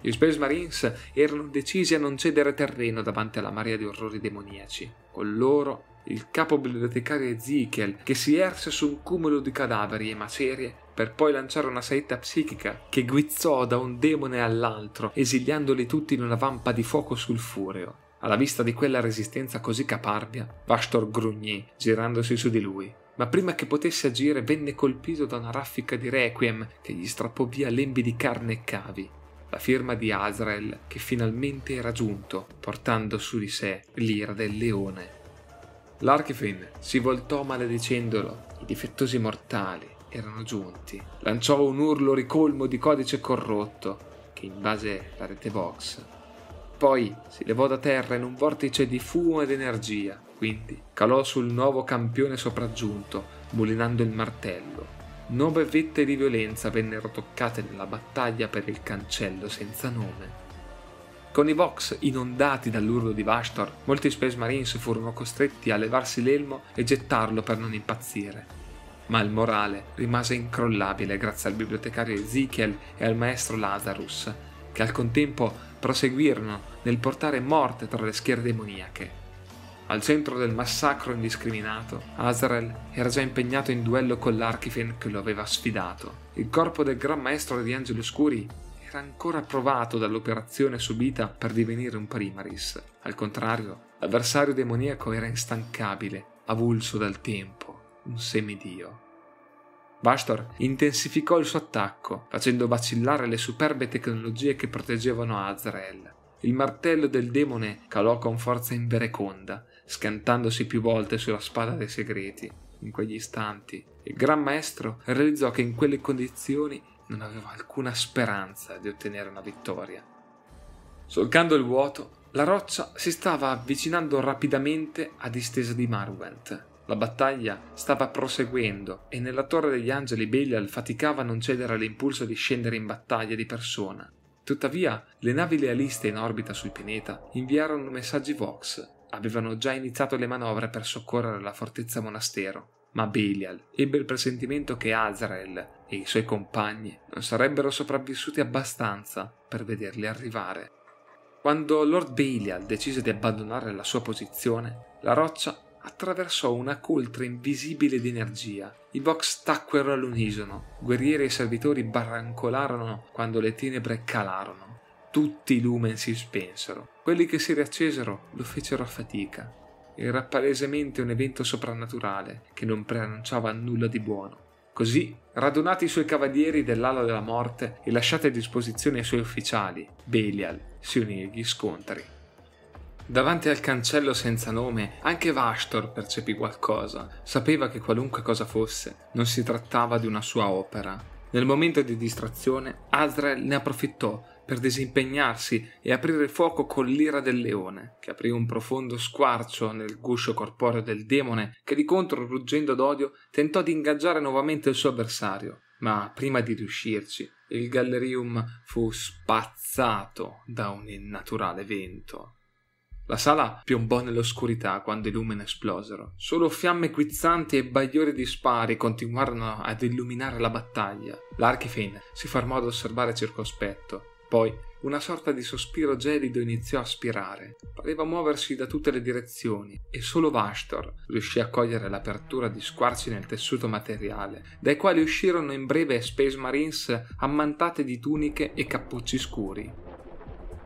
Gli Space Marines erano decisi a non cedere terreno davanti alla marea di orrori demoniaci. Con loro il capo bibliotecario Ezekiel, che si erse su un cumulo di cadaveri e macerie per poi lanciare una saetta psichica che guizzò da un demone all'altro, esiliandoli tutti in una vampa di fuoco sulfureo. Alla vista di quella resistenza così caparbia, Vastor grugnì, girandosi su di lui. Ma prima che potesse agire venne colpito da una raffica di requiem che gli strappò via lembi di carne e cavi la firma di Azrael che finalmente era giunto, portando su di sé l'ira del leone. L'Archifin si voltò maledicendolo, i difettosi mortali erano giunti. Lanciò un urlo ricolmo di codice corrotto che invase la rete Vox. Poi si levò da terra in un vortice di fumo ed energia, quindi calò sul nuovo campione sopraggiunto, mulinando il martello, Nove vette di violenza vennero toccate nella battaglia per il cancello senza nome. Con i Vox inondati dall'urlo di Vastor, molti Space Marines furono costretti a levarsi l'elmo e gettarlo per non impazzire. Ma il morale rimase incrollabile grazie al bibliotecario Ezekiel e al maestro Lazarus, che al contempo proseguirono nel portare morte tra le schiere demoniache. Al centro del massacro indiscriminato, Azrael era già impegnato in duello con l'Archifen che lo aveva sfidato. Il corpo del Gran Maestro degli Angeli Oscuri era ancora provato dall'operazione subita per divenire un primaris. Al contrario, l'avversario demoniaco era instancabile, avulso dal tempo, un semidio. Bastor intensificò il suo attacco, facendo vacillare le superbe tecnologie che proteggevano Azrael. Il martello del demone calò con forza invereconda, scantandosi più volte sulla spada dei segreti. In quegli istanti, il Gran Maestro realizzò che in quelle condizioni non aveva alcuna speranza di ottenere una vittoria. Solcando il vuoto, la roccia si stava avvicinando rapidamente a distesa di Marwent. La battaglia stava proseguendo e nella Torre degli Angeli Belial faticava a non cedere all'impulso di scendere in battaglia di persona. Tuttavia, le navi lealiste in orbita sul pianeta inviarono messaggi Vox. Avevano già iniziato le manovre per soccorrere la fortezza monastero, ma Belial ebbe il presentimento che Azrael e i suoi compagni non sarebbero sopravvissuti abbastanza per vederli arrivare. Quando Lord Belial decise di abbandonare la sua posizione, la roccia attraversò una coltre invisibile di energia. I Vox tacquero all'unisono, guerrieri e servitori barrancolarono quando le tenebre calarono. Tutti i lumen si spensero. Quelli che si riaccesero lo fecero a fatica. Era palesemente un evento soprannaturale che non preannunciava nulla di buono. Così, radunati i suoi cavalieri dell'ala della morte e lasciati a disposizione i suoi ufficiali, Belial si unì agli scontri. Davanti al cancello senza nome, anche Vastor percepì qualcosa. Sapeva che qualunque cosa fosse, non si trattava di una sua opera. Nel momento di distrazione, Azrael ne approfittò per disimpegnarsi e aprire fuoco con l'ira del leone, che aprì un profondo squarcio nel guscio corporeo del demone, che di contro, ruggendo d'odio, tentò di ingaggiare nuovamente il suo avversario. Ma prima di riuscirci, il gallerium fu spazzato da un innaturale vento. La sala piombò nell'oscurità quando i lumini esplosero. Solo fiamme guizzanti e bagliori di spari continuarono ad illuminare la battaglia. L'Archifane si fermò ad osservare circospetto. Poi una sorta di sospiro gelido iniziò a spirare. Pareva muoversi da tutte le direzioni e solo Vastor riuscì a cogliere l'apertura di squarci nel tessuto materiale, dai quali uscirono in breve Space Marines ammantate di tuniche e cappucci scuri.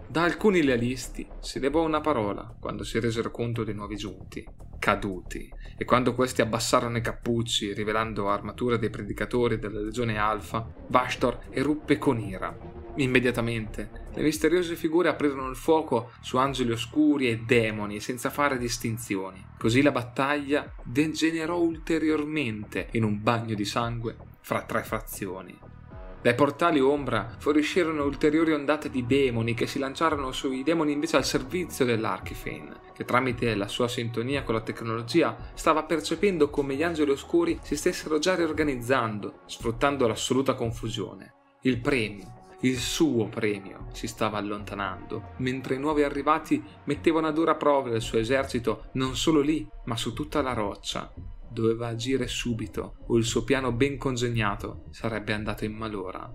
Da alcuni lealisti si levò una parola quando si resero conto dei nuovi giunti, caduti, e quando questi abbassarono i cappucci, rivelando armature dei predicatori della legione Alfa, Vastor eruppe con ira. Immediatamente le misteriose figure aprirono il fuoco su angeli oscuri e demoni senza fare distinzioni. Così la battaglia degenerò ulteriormente in un bagno di sangue fra tre frazioni. Dai portali ombra fuoriuscirono ulteriori ondate di demoni che si lanciarono sui demoni invece al servizio dell'Archifane, che tramite la sua sintonia con la tecnologia stava percependo come gli angeli oscuri si stessero già riorganizzando, sfruttando l'assoluta confusione. Il premio, il suo premio si stava allontanando, mentre i nuovi arrivati mettevano a dura prova il suo esercito non solo lì, ma su tutta la roccia, doveva agire subito o il suo piano ben congegnato sarebbe andato in malora.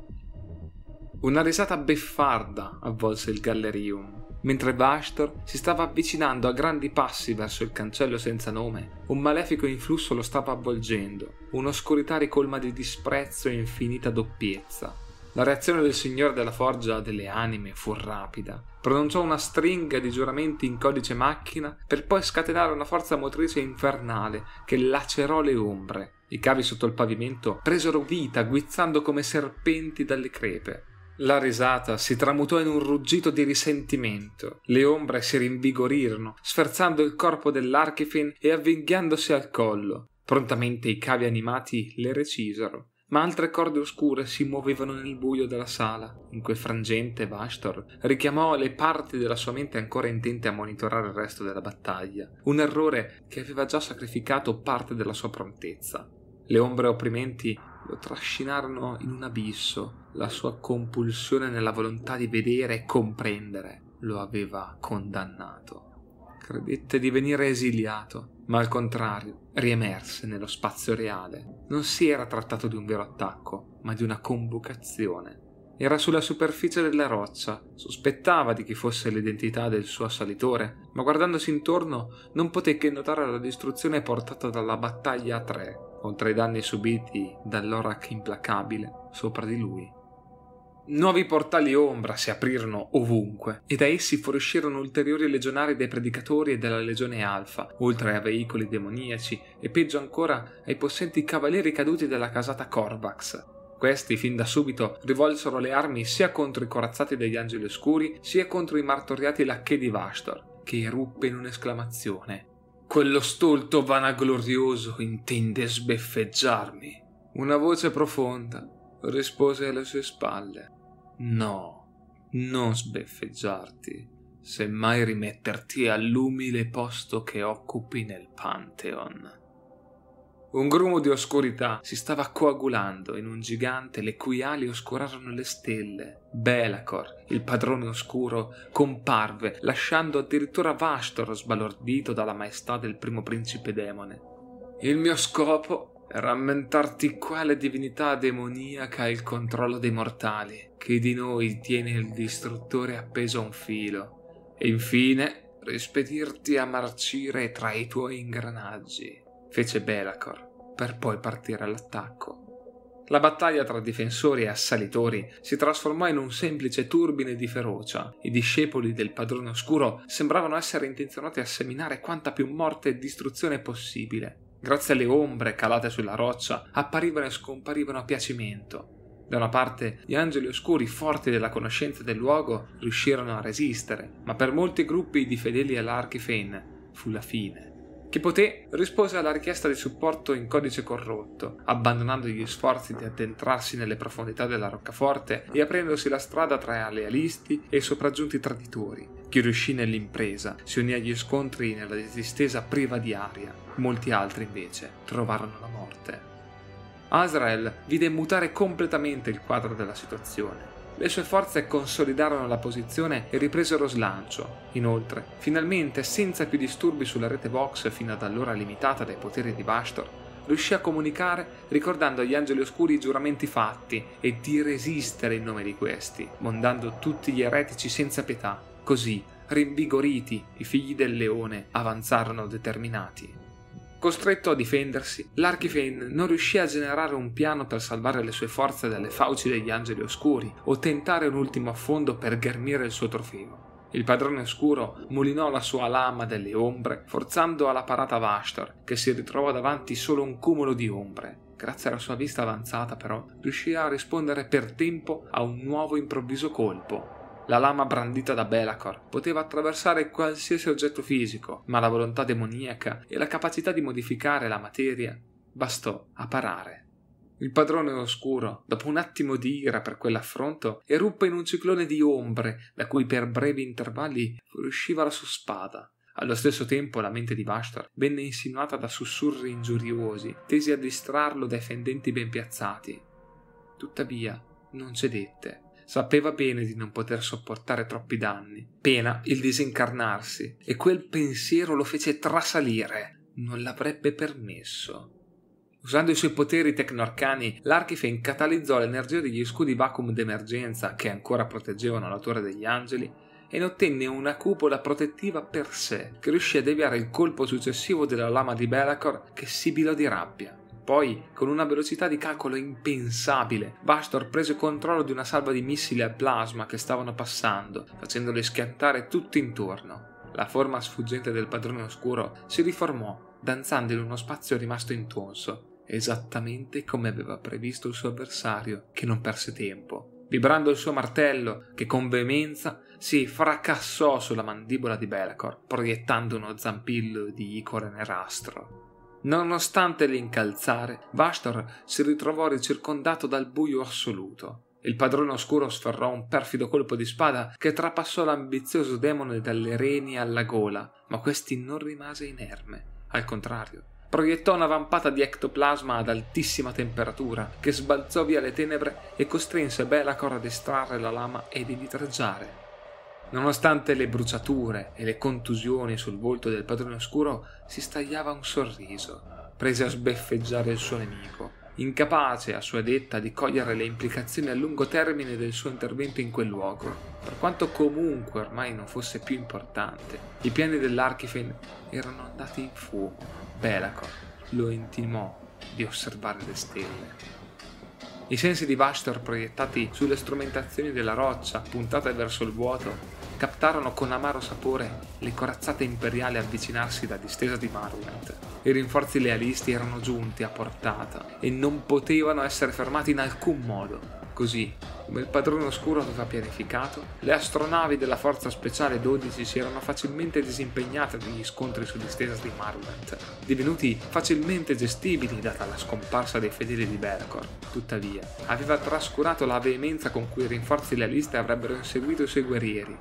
Una risata beffarda avvolse il gallerium. Mentre Vastor si stava avvicinando a grandi passi verso il cancello senza nome, un malefico influsso lo stava avvolgendo, un'oscurità ricolma di disprezzo e infinita doppiezza. La reazione del Signore della Forgia delle Anime fu rapida. Pronunciò una stringa di giuramenti in codice macchina per poi scatenare una forza motrice infernale che lacerò le ombre. I cavi sotto il pavimento presero vita, guizzando come serpenti dalle crepe. La risata si tramutò in un ruggito di risentimento. Le ombre si rinvigorirono, sferzando il corpo dell'Archifin e avvinghiandosi al collo. Prontamente i cavi animati le recisero ma altre corde oscure si muovevano nel buio della sala. In quel frangente Vastor richiamò le parti della sua mente ancora intente a monitorare il resto della battaglia, un errore che aveva già sacrificato parte della sua prontezza. Le ombre opprimenti lo trascinarono in un abisso, la sua compulsione nella volontà di vedere e comprendere lo aveva condannato. Credette di venire esiliato, ma al contrario riemerse nello spazio reale. Non si era trattato di un vero attacco, ma di una convocazione. Era sulla superficie della roccia, sospettava di chi fosse l'identità del suo assalitore, ma guardandosi intorno non poté che notare la distruzione portata dalla battaglia a tre, oltre ai danni subiti dall'Orak implacabile sopra di lui. Nuovi portali ombra si aprirono ovunque e da essi fuoriuscirono ulteriori legionari dei predicatori e della legione Alfa, oltre a veicoli demoniaci e peggio ancora ai possenti cavalieri caduti della casata Corvax. Questi fin da subito rivolsero le armi sia contro i corazzati degli angeli oscuri sia contro i martoriati lacchè di Vastor, che eruppe in un'esclamazione. Quello stolto vanaglorioso intende sbeffeggiarmi. Una voce profonda rispose alle sue spalle. No, non sbeffeggiarti, semmai rimetterti all'umile posto che occupi nel Pantheon. Un grumo di oscurità si stava coagulando in un gigante le cui ali oscurarono le stelle. Belacor, il padrone oscuro, comparve, lasciando addirittura Vastor sbalordito dalla maestà del primo principe demone. Il mio scopo rammentarti quale divinità demoniaca ha il controllo dei mortali, che di noi tiene il distruttore appeso a un filo, e infine rispedirti a marcire tra i tuoi ingranaggi, fece Belacor, per poi partire all'attacco. La battaglia tra difensori e assalitori si trasformò in un semplice turbine di ferocia. I discepoli del padrone oscuro sembravano essere intenzionati a seminare quanta più morte e distruzione possibile, Grazie alle ombre calate sulla roccia, apparivano e scomparivano a piacimento. Da una parte gli angeli oscuri forti della conoscenza del luogo riuscirono a resistere, ma per molti gruppi di fedeli all'Archifane fu la fine. Chi poté rispose alla richiesta di supporto in codice corrotto, abbandonando gli sforzi di addentrarsi nelle profondità della roccaforte e aprendosi la strada tra lealisti e i sopraggiunti traditori. Chi riuscì nell'impresa si unì agli scontri nella distesa priva di aria, molti altri invece trovarono la morte. Azrael vide mutare completamente il quadro della situazione. Le sue forze consolidarono la posizione e ripresero slancio. Inoltre, finalmente, senza più disturbi sulla rete Vox fino ad allora limitata dai poteri di Bastor, riuscì a comunicare ricordando agli angeli oscuri i giuramenti fatti e di resistere in nome di questi, mondando tutti gli eretici senza pietà. Così, rinvigoriti, i figli del leone avanzarono determinati. Costretto a difendersi, l'Archifane non riuscì a generare un piano per salvare le sue forze dalle fauci degli angeli oscuri o tentare un ultimo affondo per ghermire il suo trofeo. Il padrone oscuro mulinò la sua lama delle ombre, forzando alla parata Vashtor, che si ritrovò davanti solo un cumulo di ombre. Grazie alla sua vista avanzata, però, riuscì a rispondere per tempo a un nuovo improvviso colpo. La lama brandita da Belacor poteva attraversare qualsiasi oggetto fisico, ma la volontà demoniaca e la capacità di modificare la materia bastò a parare. Il padrone oscuro, dopo un attimo di ira per quell'affronto, eruppe in un ciclone di ombre da cui per brevi intervalli fuoriusciva la sua spada. Allo stesso tempo la mente di Vashtar venne insinuata da sussurri ingiuriosi, tesi a distrarlo dai fendenti ben piazzati. Tuttavia non cedette. Sapeva bene di non poter sopportare troppi danni, pena il disincarnarsi, e quel pensiero lo fece trasalire. Non l'avrebbe permesso. Usando i suoi poteri tecnoarcani, l'Archifane catalizzò l'energia degli scudi vacuum d'emergenza che ancora proteggevano la Torre degli Angeli e ne ottenne una cupola protettiva per sé, che riuscì a deviare il colpo successivo della lama di Belacor che sibilò di rabbia. Poi, con una velocità di calcolo impensabile, Bastor prese controllo di una salva di missili a plasma che stavano passando, facendoli schiantare tutto intorno. La forma sfuggente del padrone oscuro si riformò, danzando in uno spazio rimasto intonso, esattamente come aveva previsto il suo avversario, che non perse tempo. Vibrando il suo martello, che con veemenza si fracassò sulla mandibola di Belacor, proiettando uno zampillo di icore nerastro. Nonostante l'incalzare, Vastor si ritrovò ricircondato dal buio assoluto. Il padrone oscuro sferrò un perfido colpo di spada che trapassò l'ambizioso demone dalle reni alla gola, ma questi non rimase inerme. Al contrario, proiettò una vampata di ectoplasma ad altissima temperatura che sbalzò via le tenebre e costrinse Belacor ad estrarre la lama ed indietreggiare. Nonostante le bruciature e le contusioni sul volto del padrone oscuro, si stagliava un sorriso. Prese a sbeffeggiare il suo nemico, incapace a sua detta di cogliere le implicazioni a lungo termine del suo intervento in quel luogo, per quanto comunque ormai non fosse più importante. I piani dell'Archifen erano andati in fumo Belacor lo intimò di osservare le stelle. I sensi di Vastor proiettati sulle strumentazioni della roccia puntate verso il vuoto captarono con amaro sapore le corazzate imperiali avvicinarsi da distesa di Marwent. I rinforzi lealisti erano giunti a portata e non potevano essere fermati in alcun modo. Così, come il padrone oscuro aveva pianificato, le astronavi della Forza Speciale 12 si erano facilmente disimpegnate negli scontri su distesa di Marvent, divenuti facilmente gestibili data la scomparsa dei fedeli di Belcor. Tuttavia, aveva trascurato la veemenza con cui i rinforzi lealisti avrebbero inseguito i suoi guerrieri,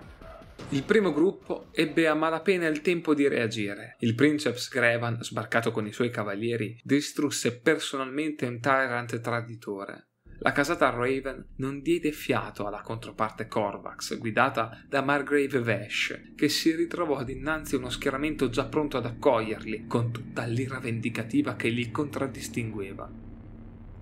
il primo gruppo ebbe a malapena il tempo di reagire. Il princeps Grevan, sbarcato con i suoi cavalieri, distrusse personalmente un tyrant traditore. La casata Raven non diede fiato alla controparte Corvax, guidata da Margrave Vesh, che si ritrovò dinanzi a uno schieramento già pronto ad accoglierli, con tutta l'ira vendicativa che li contraddistingueva.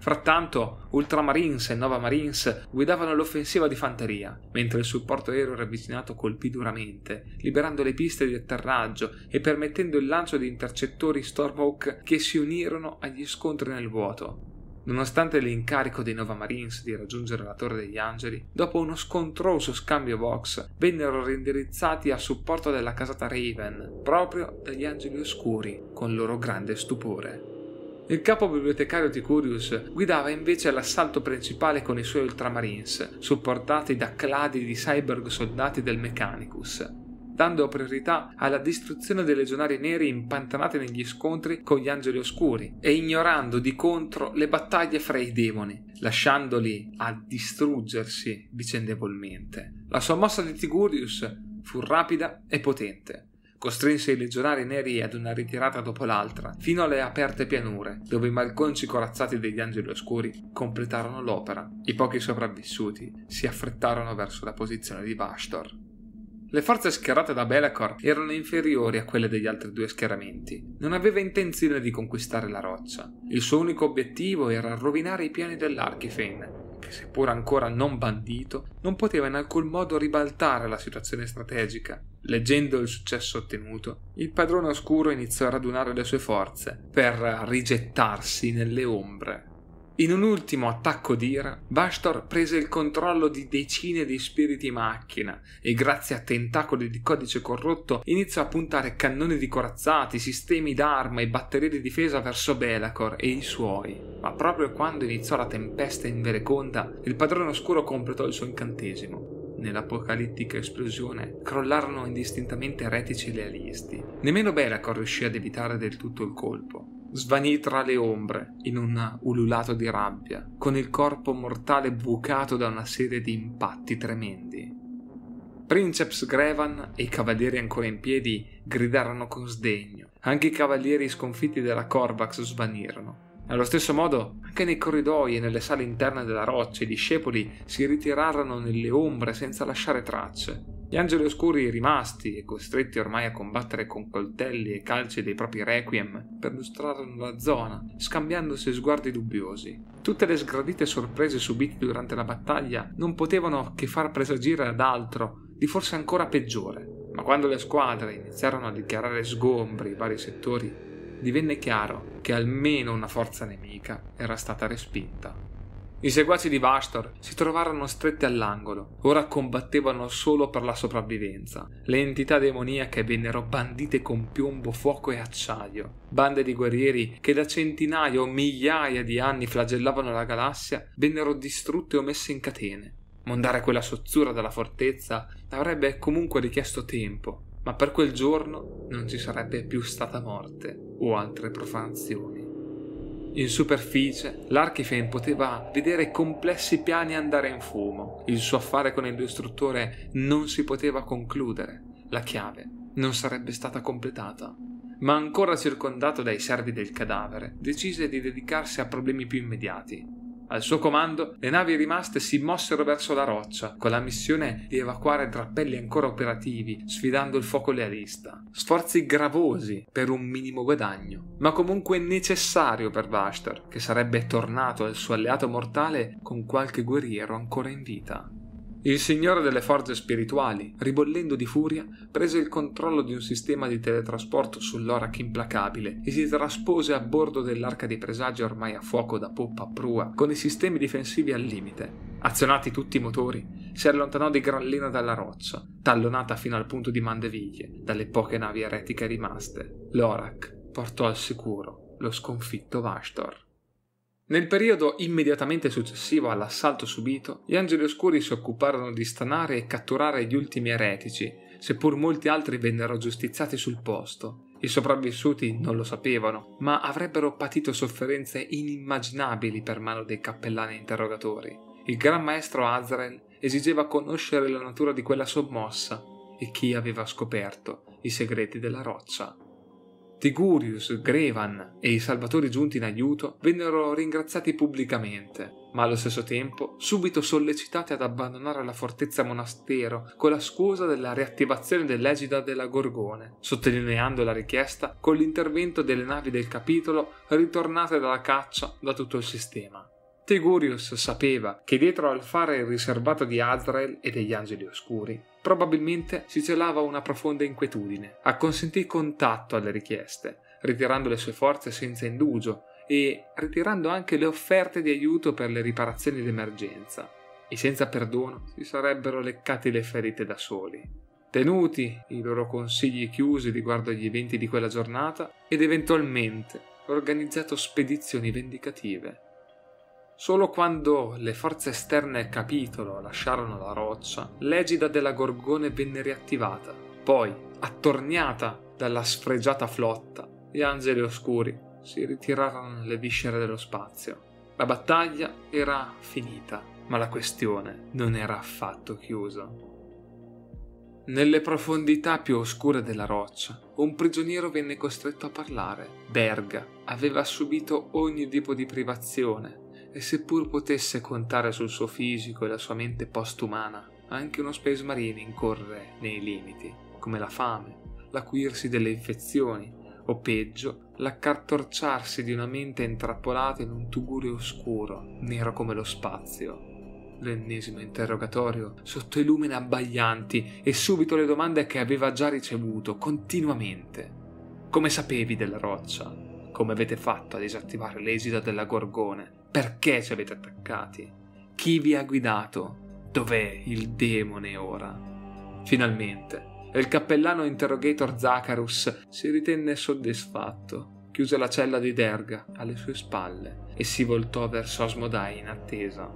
Frattanto, Ultramarines e Nova Marines guidavano l'offensiva di fanteria, mentre il supporto aereo ravvicinato colpì duramente, liberando le piste di atterraggio e permettendo il lancio di intercettori Stormhawk che si unirono agli scontri nel vuoto. Nonostante l'incarico dei Nova Marines di raggiungere la Torre degli Angeli, dopo uno scontroso scambio Vox, vennero reindirizzati a supporto della casata Raven, proprio dagli Angeli Oscuri, con loro grande stupore. Il capo bibliotecario Ticurius guidava invece l'assalto principale con i suoi Ultramarines, supportati da cladi di cyborg soldati del Mechanicus dando priorità alla distruzione dei legionari neri impantanati negli scontri con gli angeli oscuri e ignorando di contro le battaglie fra i demoni, lasciandoli a distruggersi vicendevolmente. La sua mossa di Tigurius fu rapida e potente. Costrinse i legionari neri ad una ritirata dopo l'altra, fino alle aperte pianure, dove i malconci corazzati degli angeli oscuri completarono l'opera. I pochi sopravvissuti si affrettarono verso la posizione di Bastor. Le forze schierate da Belacor erano inferiori a quelle degli altri due schieramenti. Non aveva intenzione di conquistare la roccia. Il suo unico obiettivo era rovinare i piani dell'Archifane, che seppur ancora non bandito, non poteva in alcun modo ribaltare la situazione strategica. Leggendo il successo ottenuto, il padrone oscuro iniziò a radunare le sue forze per rigettarsi nelle ombre. In un ultimo attacco d'ira, Bastor prese il controllo di decine di spiriti macchina e grazie a tentacoli di codice corrotto iniziò a puntare cannoni di corazzati, sistemi d'arma e batterie di difesa verso Belacor e i suoi. Ma proprio quando iniziò la tempesta invereconda, il padrone oscuro completò il suo incantesimo. Nell'apocalittica esplosione crollarono indistintamente retici lealisti. Nemmeno Belacor riuscì ad evitare del tutto il colpo svanì tra le ombre in un ululato di rabbia, con il corpo mortale bucato da una serie di impatti tremendi. Princeps Grevan e i cavalieri ancora in piedi gridarono con sdegno. Anche i cavalieri sconfitti della Corvax svanirono. Allo stesso modo, anche nei corridoi e nelle sale interne della roccia i discepoli si ritirarono nelle ombre senza lasciare tracce. Gli angeli oscuri rimasti e costretti ormai a combattere con coltelli e calci dei propri requiem perlustrarono la zona, scambiandosi sguardi dubbiosi. Tutte le sgradite sorprese subite durante la battaglia non potevano che far presagire ad altro di forse ancora peggiore. Ma quando le squadre iniziarono a dichiarare sgombri i vari settori, divenne chiaro che almeno una forza nemica era stata respinta. I seguaci di Vastor si trovarono stretti all'angolo, ora combattevano solo per la sopravvivenza. Le entità demoniache vennero bandite con piombo, fuoco e acciaio. Bande di guerrieri che da centinaia o migliaia di anni flagellavano la galassia vennero distrutte o messe in catene. Mondare quella sozzura dalla fortezza avrebbe comunque richiesto tempo, ma per quel giorno non ci sarebbe più stata morte o altre profanazioni. In superficie, l'Archifen poteva vedere complessi piani andare in fumo. Il suo affare con il distruttore non si poteva concludere. La chiave non sarebbe stata completata. Ma ancora circondato dai servi del cadavere, decise di dedicarsi a problemi più immediati. Al suo comando, le navi rimaste si mossero verso la roccia, con la missione di evacuare drappelli ancora operativi, sfidando il fuoco lealista. Sforzi gravosi per un minimo guadagno, ma comunque necessario per Vashtar, che sarebbe tornato al suo alleato mortale con qualche guerriero ancora in vita. Il signore delle forze spirituali, ribollendo di furia, prese il controllo di un sistema di teletrasporto sull'Orak implacabile e si traspose a bordo dell'arca di presagio ormai a fuoco da poppa a prua, con i sistemi difensivi al limite. Azionati tutti i motori, si allontanò di gran lena dalla roccia, tallonata fino al punto di Mandeviglie, dalle poche navi eretiche rimaste. L'Orak portò al sicuro lo sconfitto Vashtor. Nel periodo immediatamente successivo all'assalto subito, gli angeli oscuri si occuparono di stanare e catturare gli ultimi eretici, seppur molti altri vennero giustiziati sul posto. I sopravvissuti non lo sapevano, ma avrebbero patito sofferenze inimmaginabili per mano dei cappellani interrogatori. Il gran maestro Azrael esigeva conoscere la natura di quella sommossa e chi aveva scoperto i segreti della roccia. Tigurius, Grevan e i salvatori giunti in aiuto vennero ringraziati pubblicamente, ma allo stesso tempo subito sollecitati ad abbandonare la fortezza monastero con la scusa della riattivazione dell'egida della Gorgone, sottolineando la richiesta con l'intervento delle navi del capitolo ritornate dalla caccia da tutto il sistema. Tegurius sapeva che dietro al fare riservato di Azrael e degli angeli oscuri probabilmente si celava una profonda inquietudine. Acconsentì contatto alle richieste, ritirando le sue forze senza indugio e ritirando anche le offerte di aiuto per le riparazioni d'emergenza. E senza perdono si sarebbero leccati le ferite da soli. Tenuti i loro consigli chiusi riguardo agli eventi di quella giornata ed eventualmente organizzato spedizioni vendicative. Solo quando le forze esterne al capitolo lasciarono la roccia, l'egida della Gorgone venne riattivata. Poi, attorniata dalla sfregiata flotta, gli angeli oscuri si ritirarono nelle viscere dello spazio. La battaglia era finita, ma la questione non era affatto chiusa. Nelle profondità più oscure della roccia, un prigioniero venne costretto a parlare. Berga aveva subito ogni tipo di privazione e seppur potesse contare sul suo fisico e la sua mente postumana, anche uno Space Marine incorre nei limiti, come la fame, l'acuirsi delle infezioni o peggio, l'accartorciarsi di una mente intrappolata in un tugurio oscuro, nero come lo spazio, l'ennesimo interrogatorio sotto i lumini abbaglianti e subito le domande che aveva già ricevuto continuamente. Come sapevi della roccia? Come avete fatto a disattivare l'esito della gorgone? Perché ci avete attaccati? Chi vi ha guidato? Dov'è il demone ora? Finalmente, il cappellano interrogator Zacharus si ritenne soddisfatto, chiuse la cella di Derga alle sue spalle e si voltò verso Asmodai in attesa.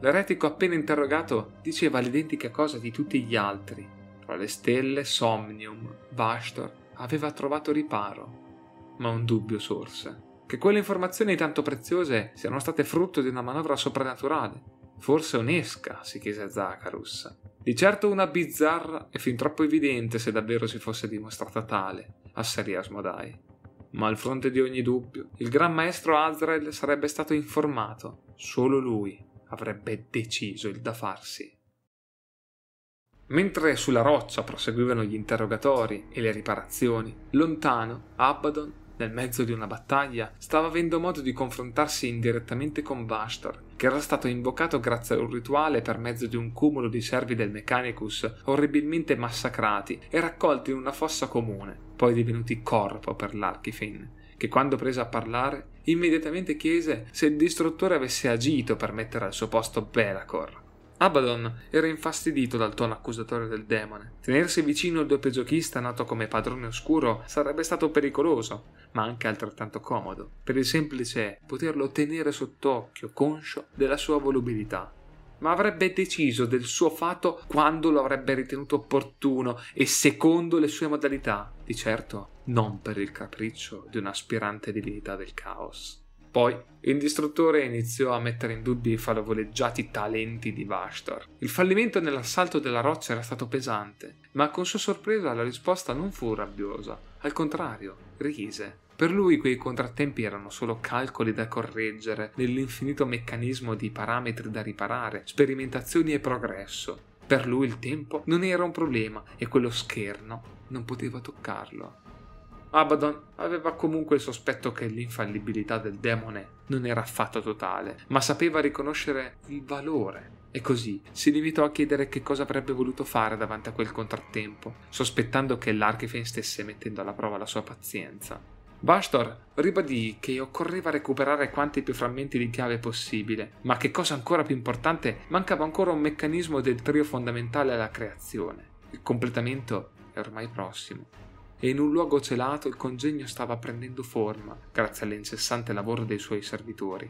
L'eretico appena interrogato diceva l'identica cosa di tutti gli altri. Tra le stelle, Somnium, Vashtor aveva trovato riparo. Ma un dubbio sorse. Che quelle informazioni tanto preziose siano state frutto di una manovra soprannaturale. Forse un'esca, si chiese Zacharus. Di certo una bizzarra e fin troppo evidente se davvero si fosse dimostrata tale, asserì Asmodai. Ma al fronte di ogni dubbio, il gran maestro Azrael sarebbe stato informato, solo lui, avrebbe deciso il da farsi. Mentre sulla roccia proseguivano gli interrogatori e le riparazioni, lontano, Abaddon, nel mezzo di una battaglia, stava avendo modo di confrontarsi indirettamente con Vastor, che era stato invocato grazie a un rituale per mezzo di un cumulo di servi del Mechanicus orribilmente massacrati e raccolti in una fossa comune, poi divenuti corpo per l'Archifin, che quando prese a parlare immediatamente chiese se il distruttore avesse agito per mettere al suo posto Belacor. Abaddon era infastidito dal tono accusatorio del demone. Tenersi vicino al doppio giochista nato come padrone oscuro sarebbe stato pericoloso, ma anche altrettanto comodo, per il semplice poterlo tenere sott'occhio, conscio della sua volubilità ma avrebbe deciso del suo fatto quando lo avrebbe ritenuto opportuno e secondo le sue modalità, di certo non per il capriccio di un'aspirante divinità del caos. Poi il distruttore iniziò a mettere in dubbio i favoleggiati talenti di Vashtor. Il fallimento nell'assalto della roccia era stato pesante, ma con sua sorpresa la risposta non fu rabbiosa, al contrario, rise. Per lui quei contrattempi erano solo calcoli da correggere nell'infinito meccanismo di parametri da riparare, sperimentazioni e progresso. Per lui il tempo non era un problema e quello scherno non poteva toccarlo. Abaddon aveva comunque il sospetto che l'infallibilità del demone non era affatto totale, ma sapeva riconoscere il valore e così si limitò a chiedere che cosa avrebbe voluto fare davanti a quel contrattempo, sospettando che l'Archifen stesse mettendo alla prova la sua pazienza. Bastor ribadì che occorreva recuperare quanti più frammenti di chiave possibile, ma che cosa ancora più importante, mancava ancora un meccanismo del trio fondamentale alla creazione. Il completamento è ormai prossimo. E in un luogo celato il congegno stava prendendo forma, grazie all'incessante lavoro dei suoi servitori.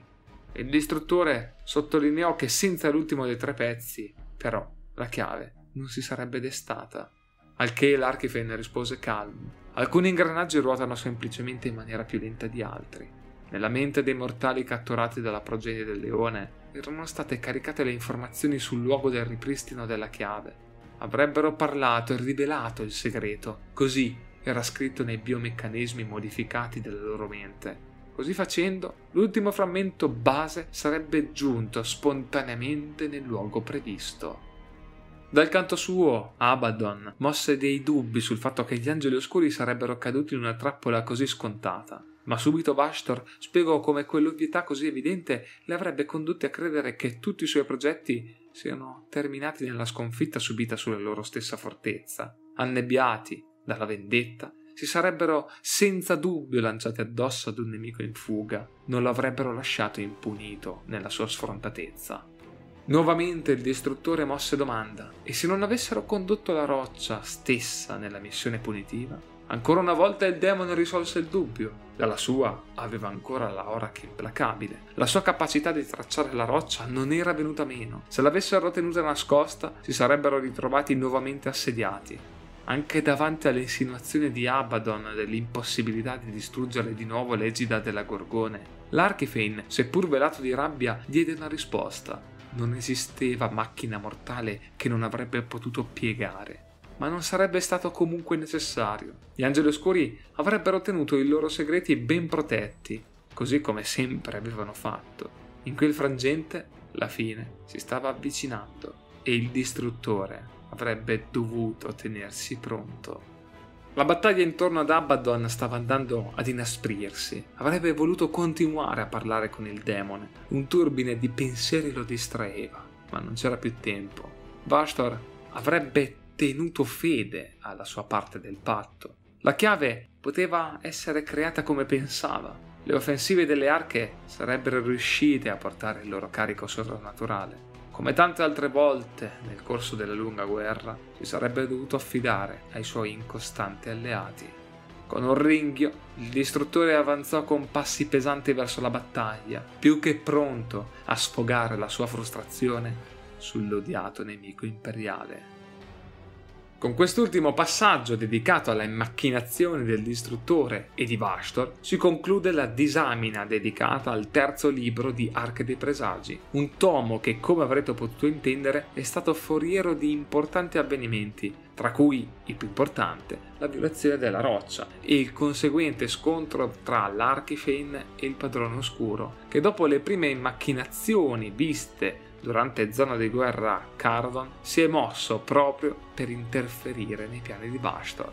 Il distruttore sottolineò che senza l'ultimo dei tre pezzi, però, la chiave non si sarebbe destata. Al che l'Archifen rispose calmo Alcuni ingranaggi ruotano semplicemente in maniera più lenta di altri. Nella mente dei mortali catturati dalla progenie del leone erano state caricate le informazioni sul luogo del ripristino della chiave. Avrebbero parlato e rivelato il segreto, così era scritto nei biomeccanismi modificati della loro mente. Così facendo, l'ultimo frammento base sarebbe giunto spontaneamente nel luogo previsto. Dal canto suo, Abaddon mosse dei dubbi sul fatto che gli angeli oscuri sarebbero caduti in una trappola così scontata, ma subito Vashtor spiegò come quell'ovvietà così evidente le avrebbe condotti a credere che tutti i suoi progetti siano terminati nella sconfitta subita sulla loro stessa fortezza. Annebbiati dalla vendetta, si sarebbero senza dubbio lanciati addosso ad un nemico in fuga, non lo avrebbero lasciato impunito nella sua sfrontatezza. Nuovamente il distruttore mosse domanda, e se non avessero condotto la roccia stessa nella missione punitiva? Ancora una volta il demone risolse il dubbio. Dalla sua aveva ancora la Orac implacabile. La sua capacità di tracciare la roccia non era venuta meno. Se l'avessero tenuta nascosta, si sarebbero ritrovati nuovamente assediati. Anche davanti alle insinuazioni di Abaddon dell'impossibilità di distruggere di nuovo l'egida della Gorgone, l'Archifane, seppur velato di rabbia, diede una risposta non esisteva macchina mortale che non avrebbe potuto piegare. ma non sarebbe stato comunque necessario. Gli angeli oscuri avrebbero tenuto i loro segreti ben protetti, così come sempre avevano fatto. In quel frangente la fine si stava avvicinando e il distruttore avrebbe dovuto tenersi pronto. La battaglia intorno ad Abaddon stava andando ad inasprirsi. Avrebbe voluto continuare a parlare con il demone. Un turbine di pensieri lo distraeva, ma non c'era più tempo. Bastor avrebbe tenuto fede alla sua parte del patto. La chiave poteva essere creata come pensava. Le offensive delle arche sarebbero riuscite a portare il loro carico sovrannaturale. Come tante altre volte nel corso della lunga guerra, si sarebbe dovuto affidare ai suoi incostanti alleati. Con un ringhio, il distruttore avanzò con passi pesanti verso la battaglia, più che pronto a sfogare la sua frustrazione sull'odiato nemico imperiale. Con quest'ultimo passaggio dedicato alle macchinazioni del distruttore e di Vastor si conclude la disamina dedicata al terzo libro di Arche dei Presagi, un tomo che, come avrete potuto intendere, è stato foriero di importanti avvenimenti, tra cui il più importante, la violazione della roccia e il conseguente scontro tra l'Archifane e il Padrone Oscuro, che dopo le prime macchinazioni viste durante zona di guerra a Cardon, si è mosso proprio per interferire nei piani di Bastor.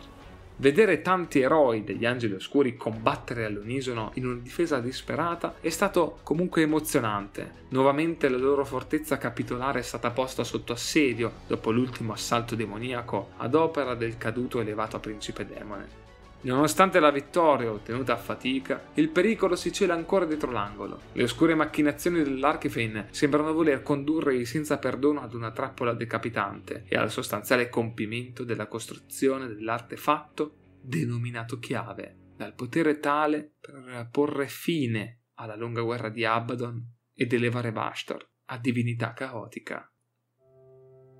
Vedere tanti eroi degli Angeli Oscuri combattere all'unisono in una difesa disperata è stato comunque emozionante. Nuovamente la loro fortezza capitolare è stata posta sotto assedio dopo l'ultimo assalto demoniaco ad opera del caduto elevato principe demone. Nonostante la vittoria ottenuta a fatica, il pericolo si cela ancora dietro l'angolo. Le oscure macchinazioni dell'Archifane sembrano voler condurre senza perdono ad una trappola decapitante e al sostanziale compimento della costruzione dell'artefatto denominato chiave, dal potere tale per porre fine alla lunga guerra di Abaddon ed elevare Bastor a divinità caotica.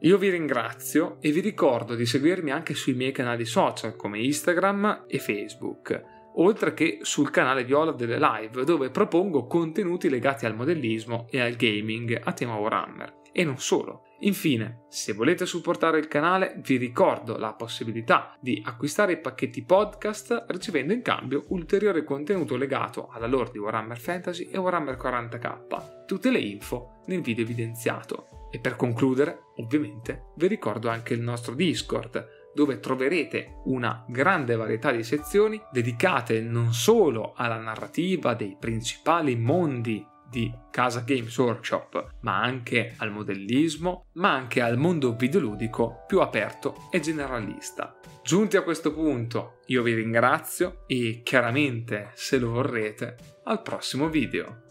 Io vi ringrazio e vi ricordo di seguirmi anche sui miei canali social come Instagram e Facebook, oltre che sul canale Viola delle Live dove propongo contenuti legati al modellismo e al gaming a tema Warhammer. E non solo. Infine, se volete supportare il canale, vi ricordo la possibilità di acquistare i pacchetti podcast ricevendo in cambio ulteriore contenuto legato alla lore di Warhammer Fantasy e Warhammer 40k. Tutte le info nel video evidenziato. E per concludere, ovviamente, vi ricordo anche il nostro Discord, dove troverete una grande varietà di sezioni dedicate non solo alla narrativa dei principali mondi di Casa Games Workshop, ma anche al modellismo, ma anche al mondo videoludico più aperto e generalista. Giunti a questo punto, io vi ringrazio e chiaramente, se lo vorrete, al prossimo video.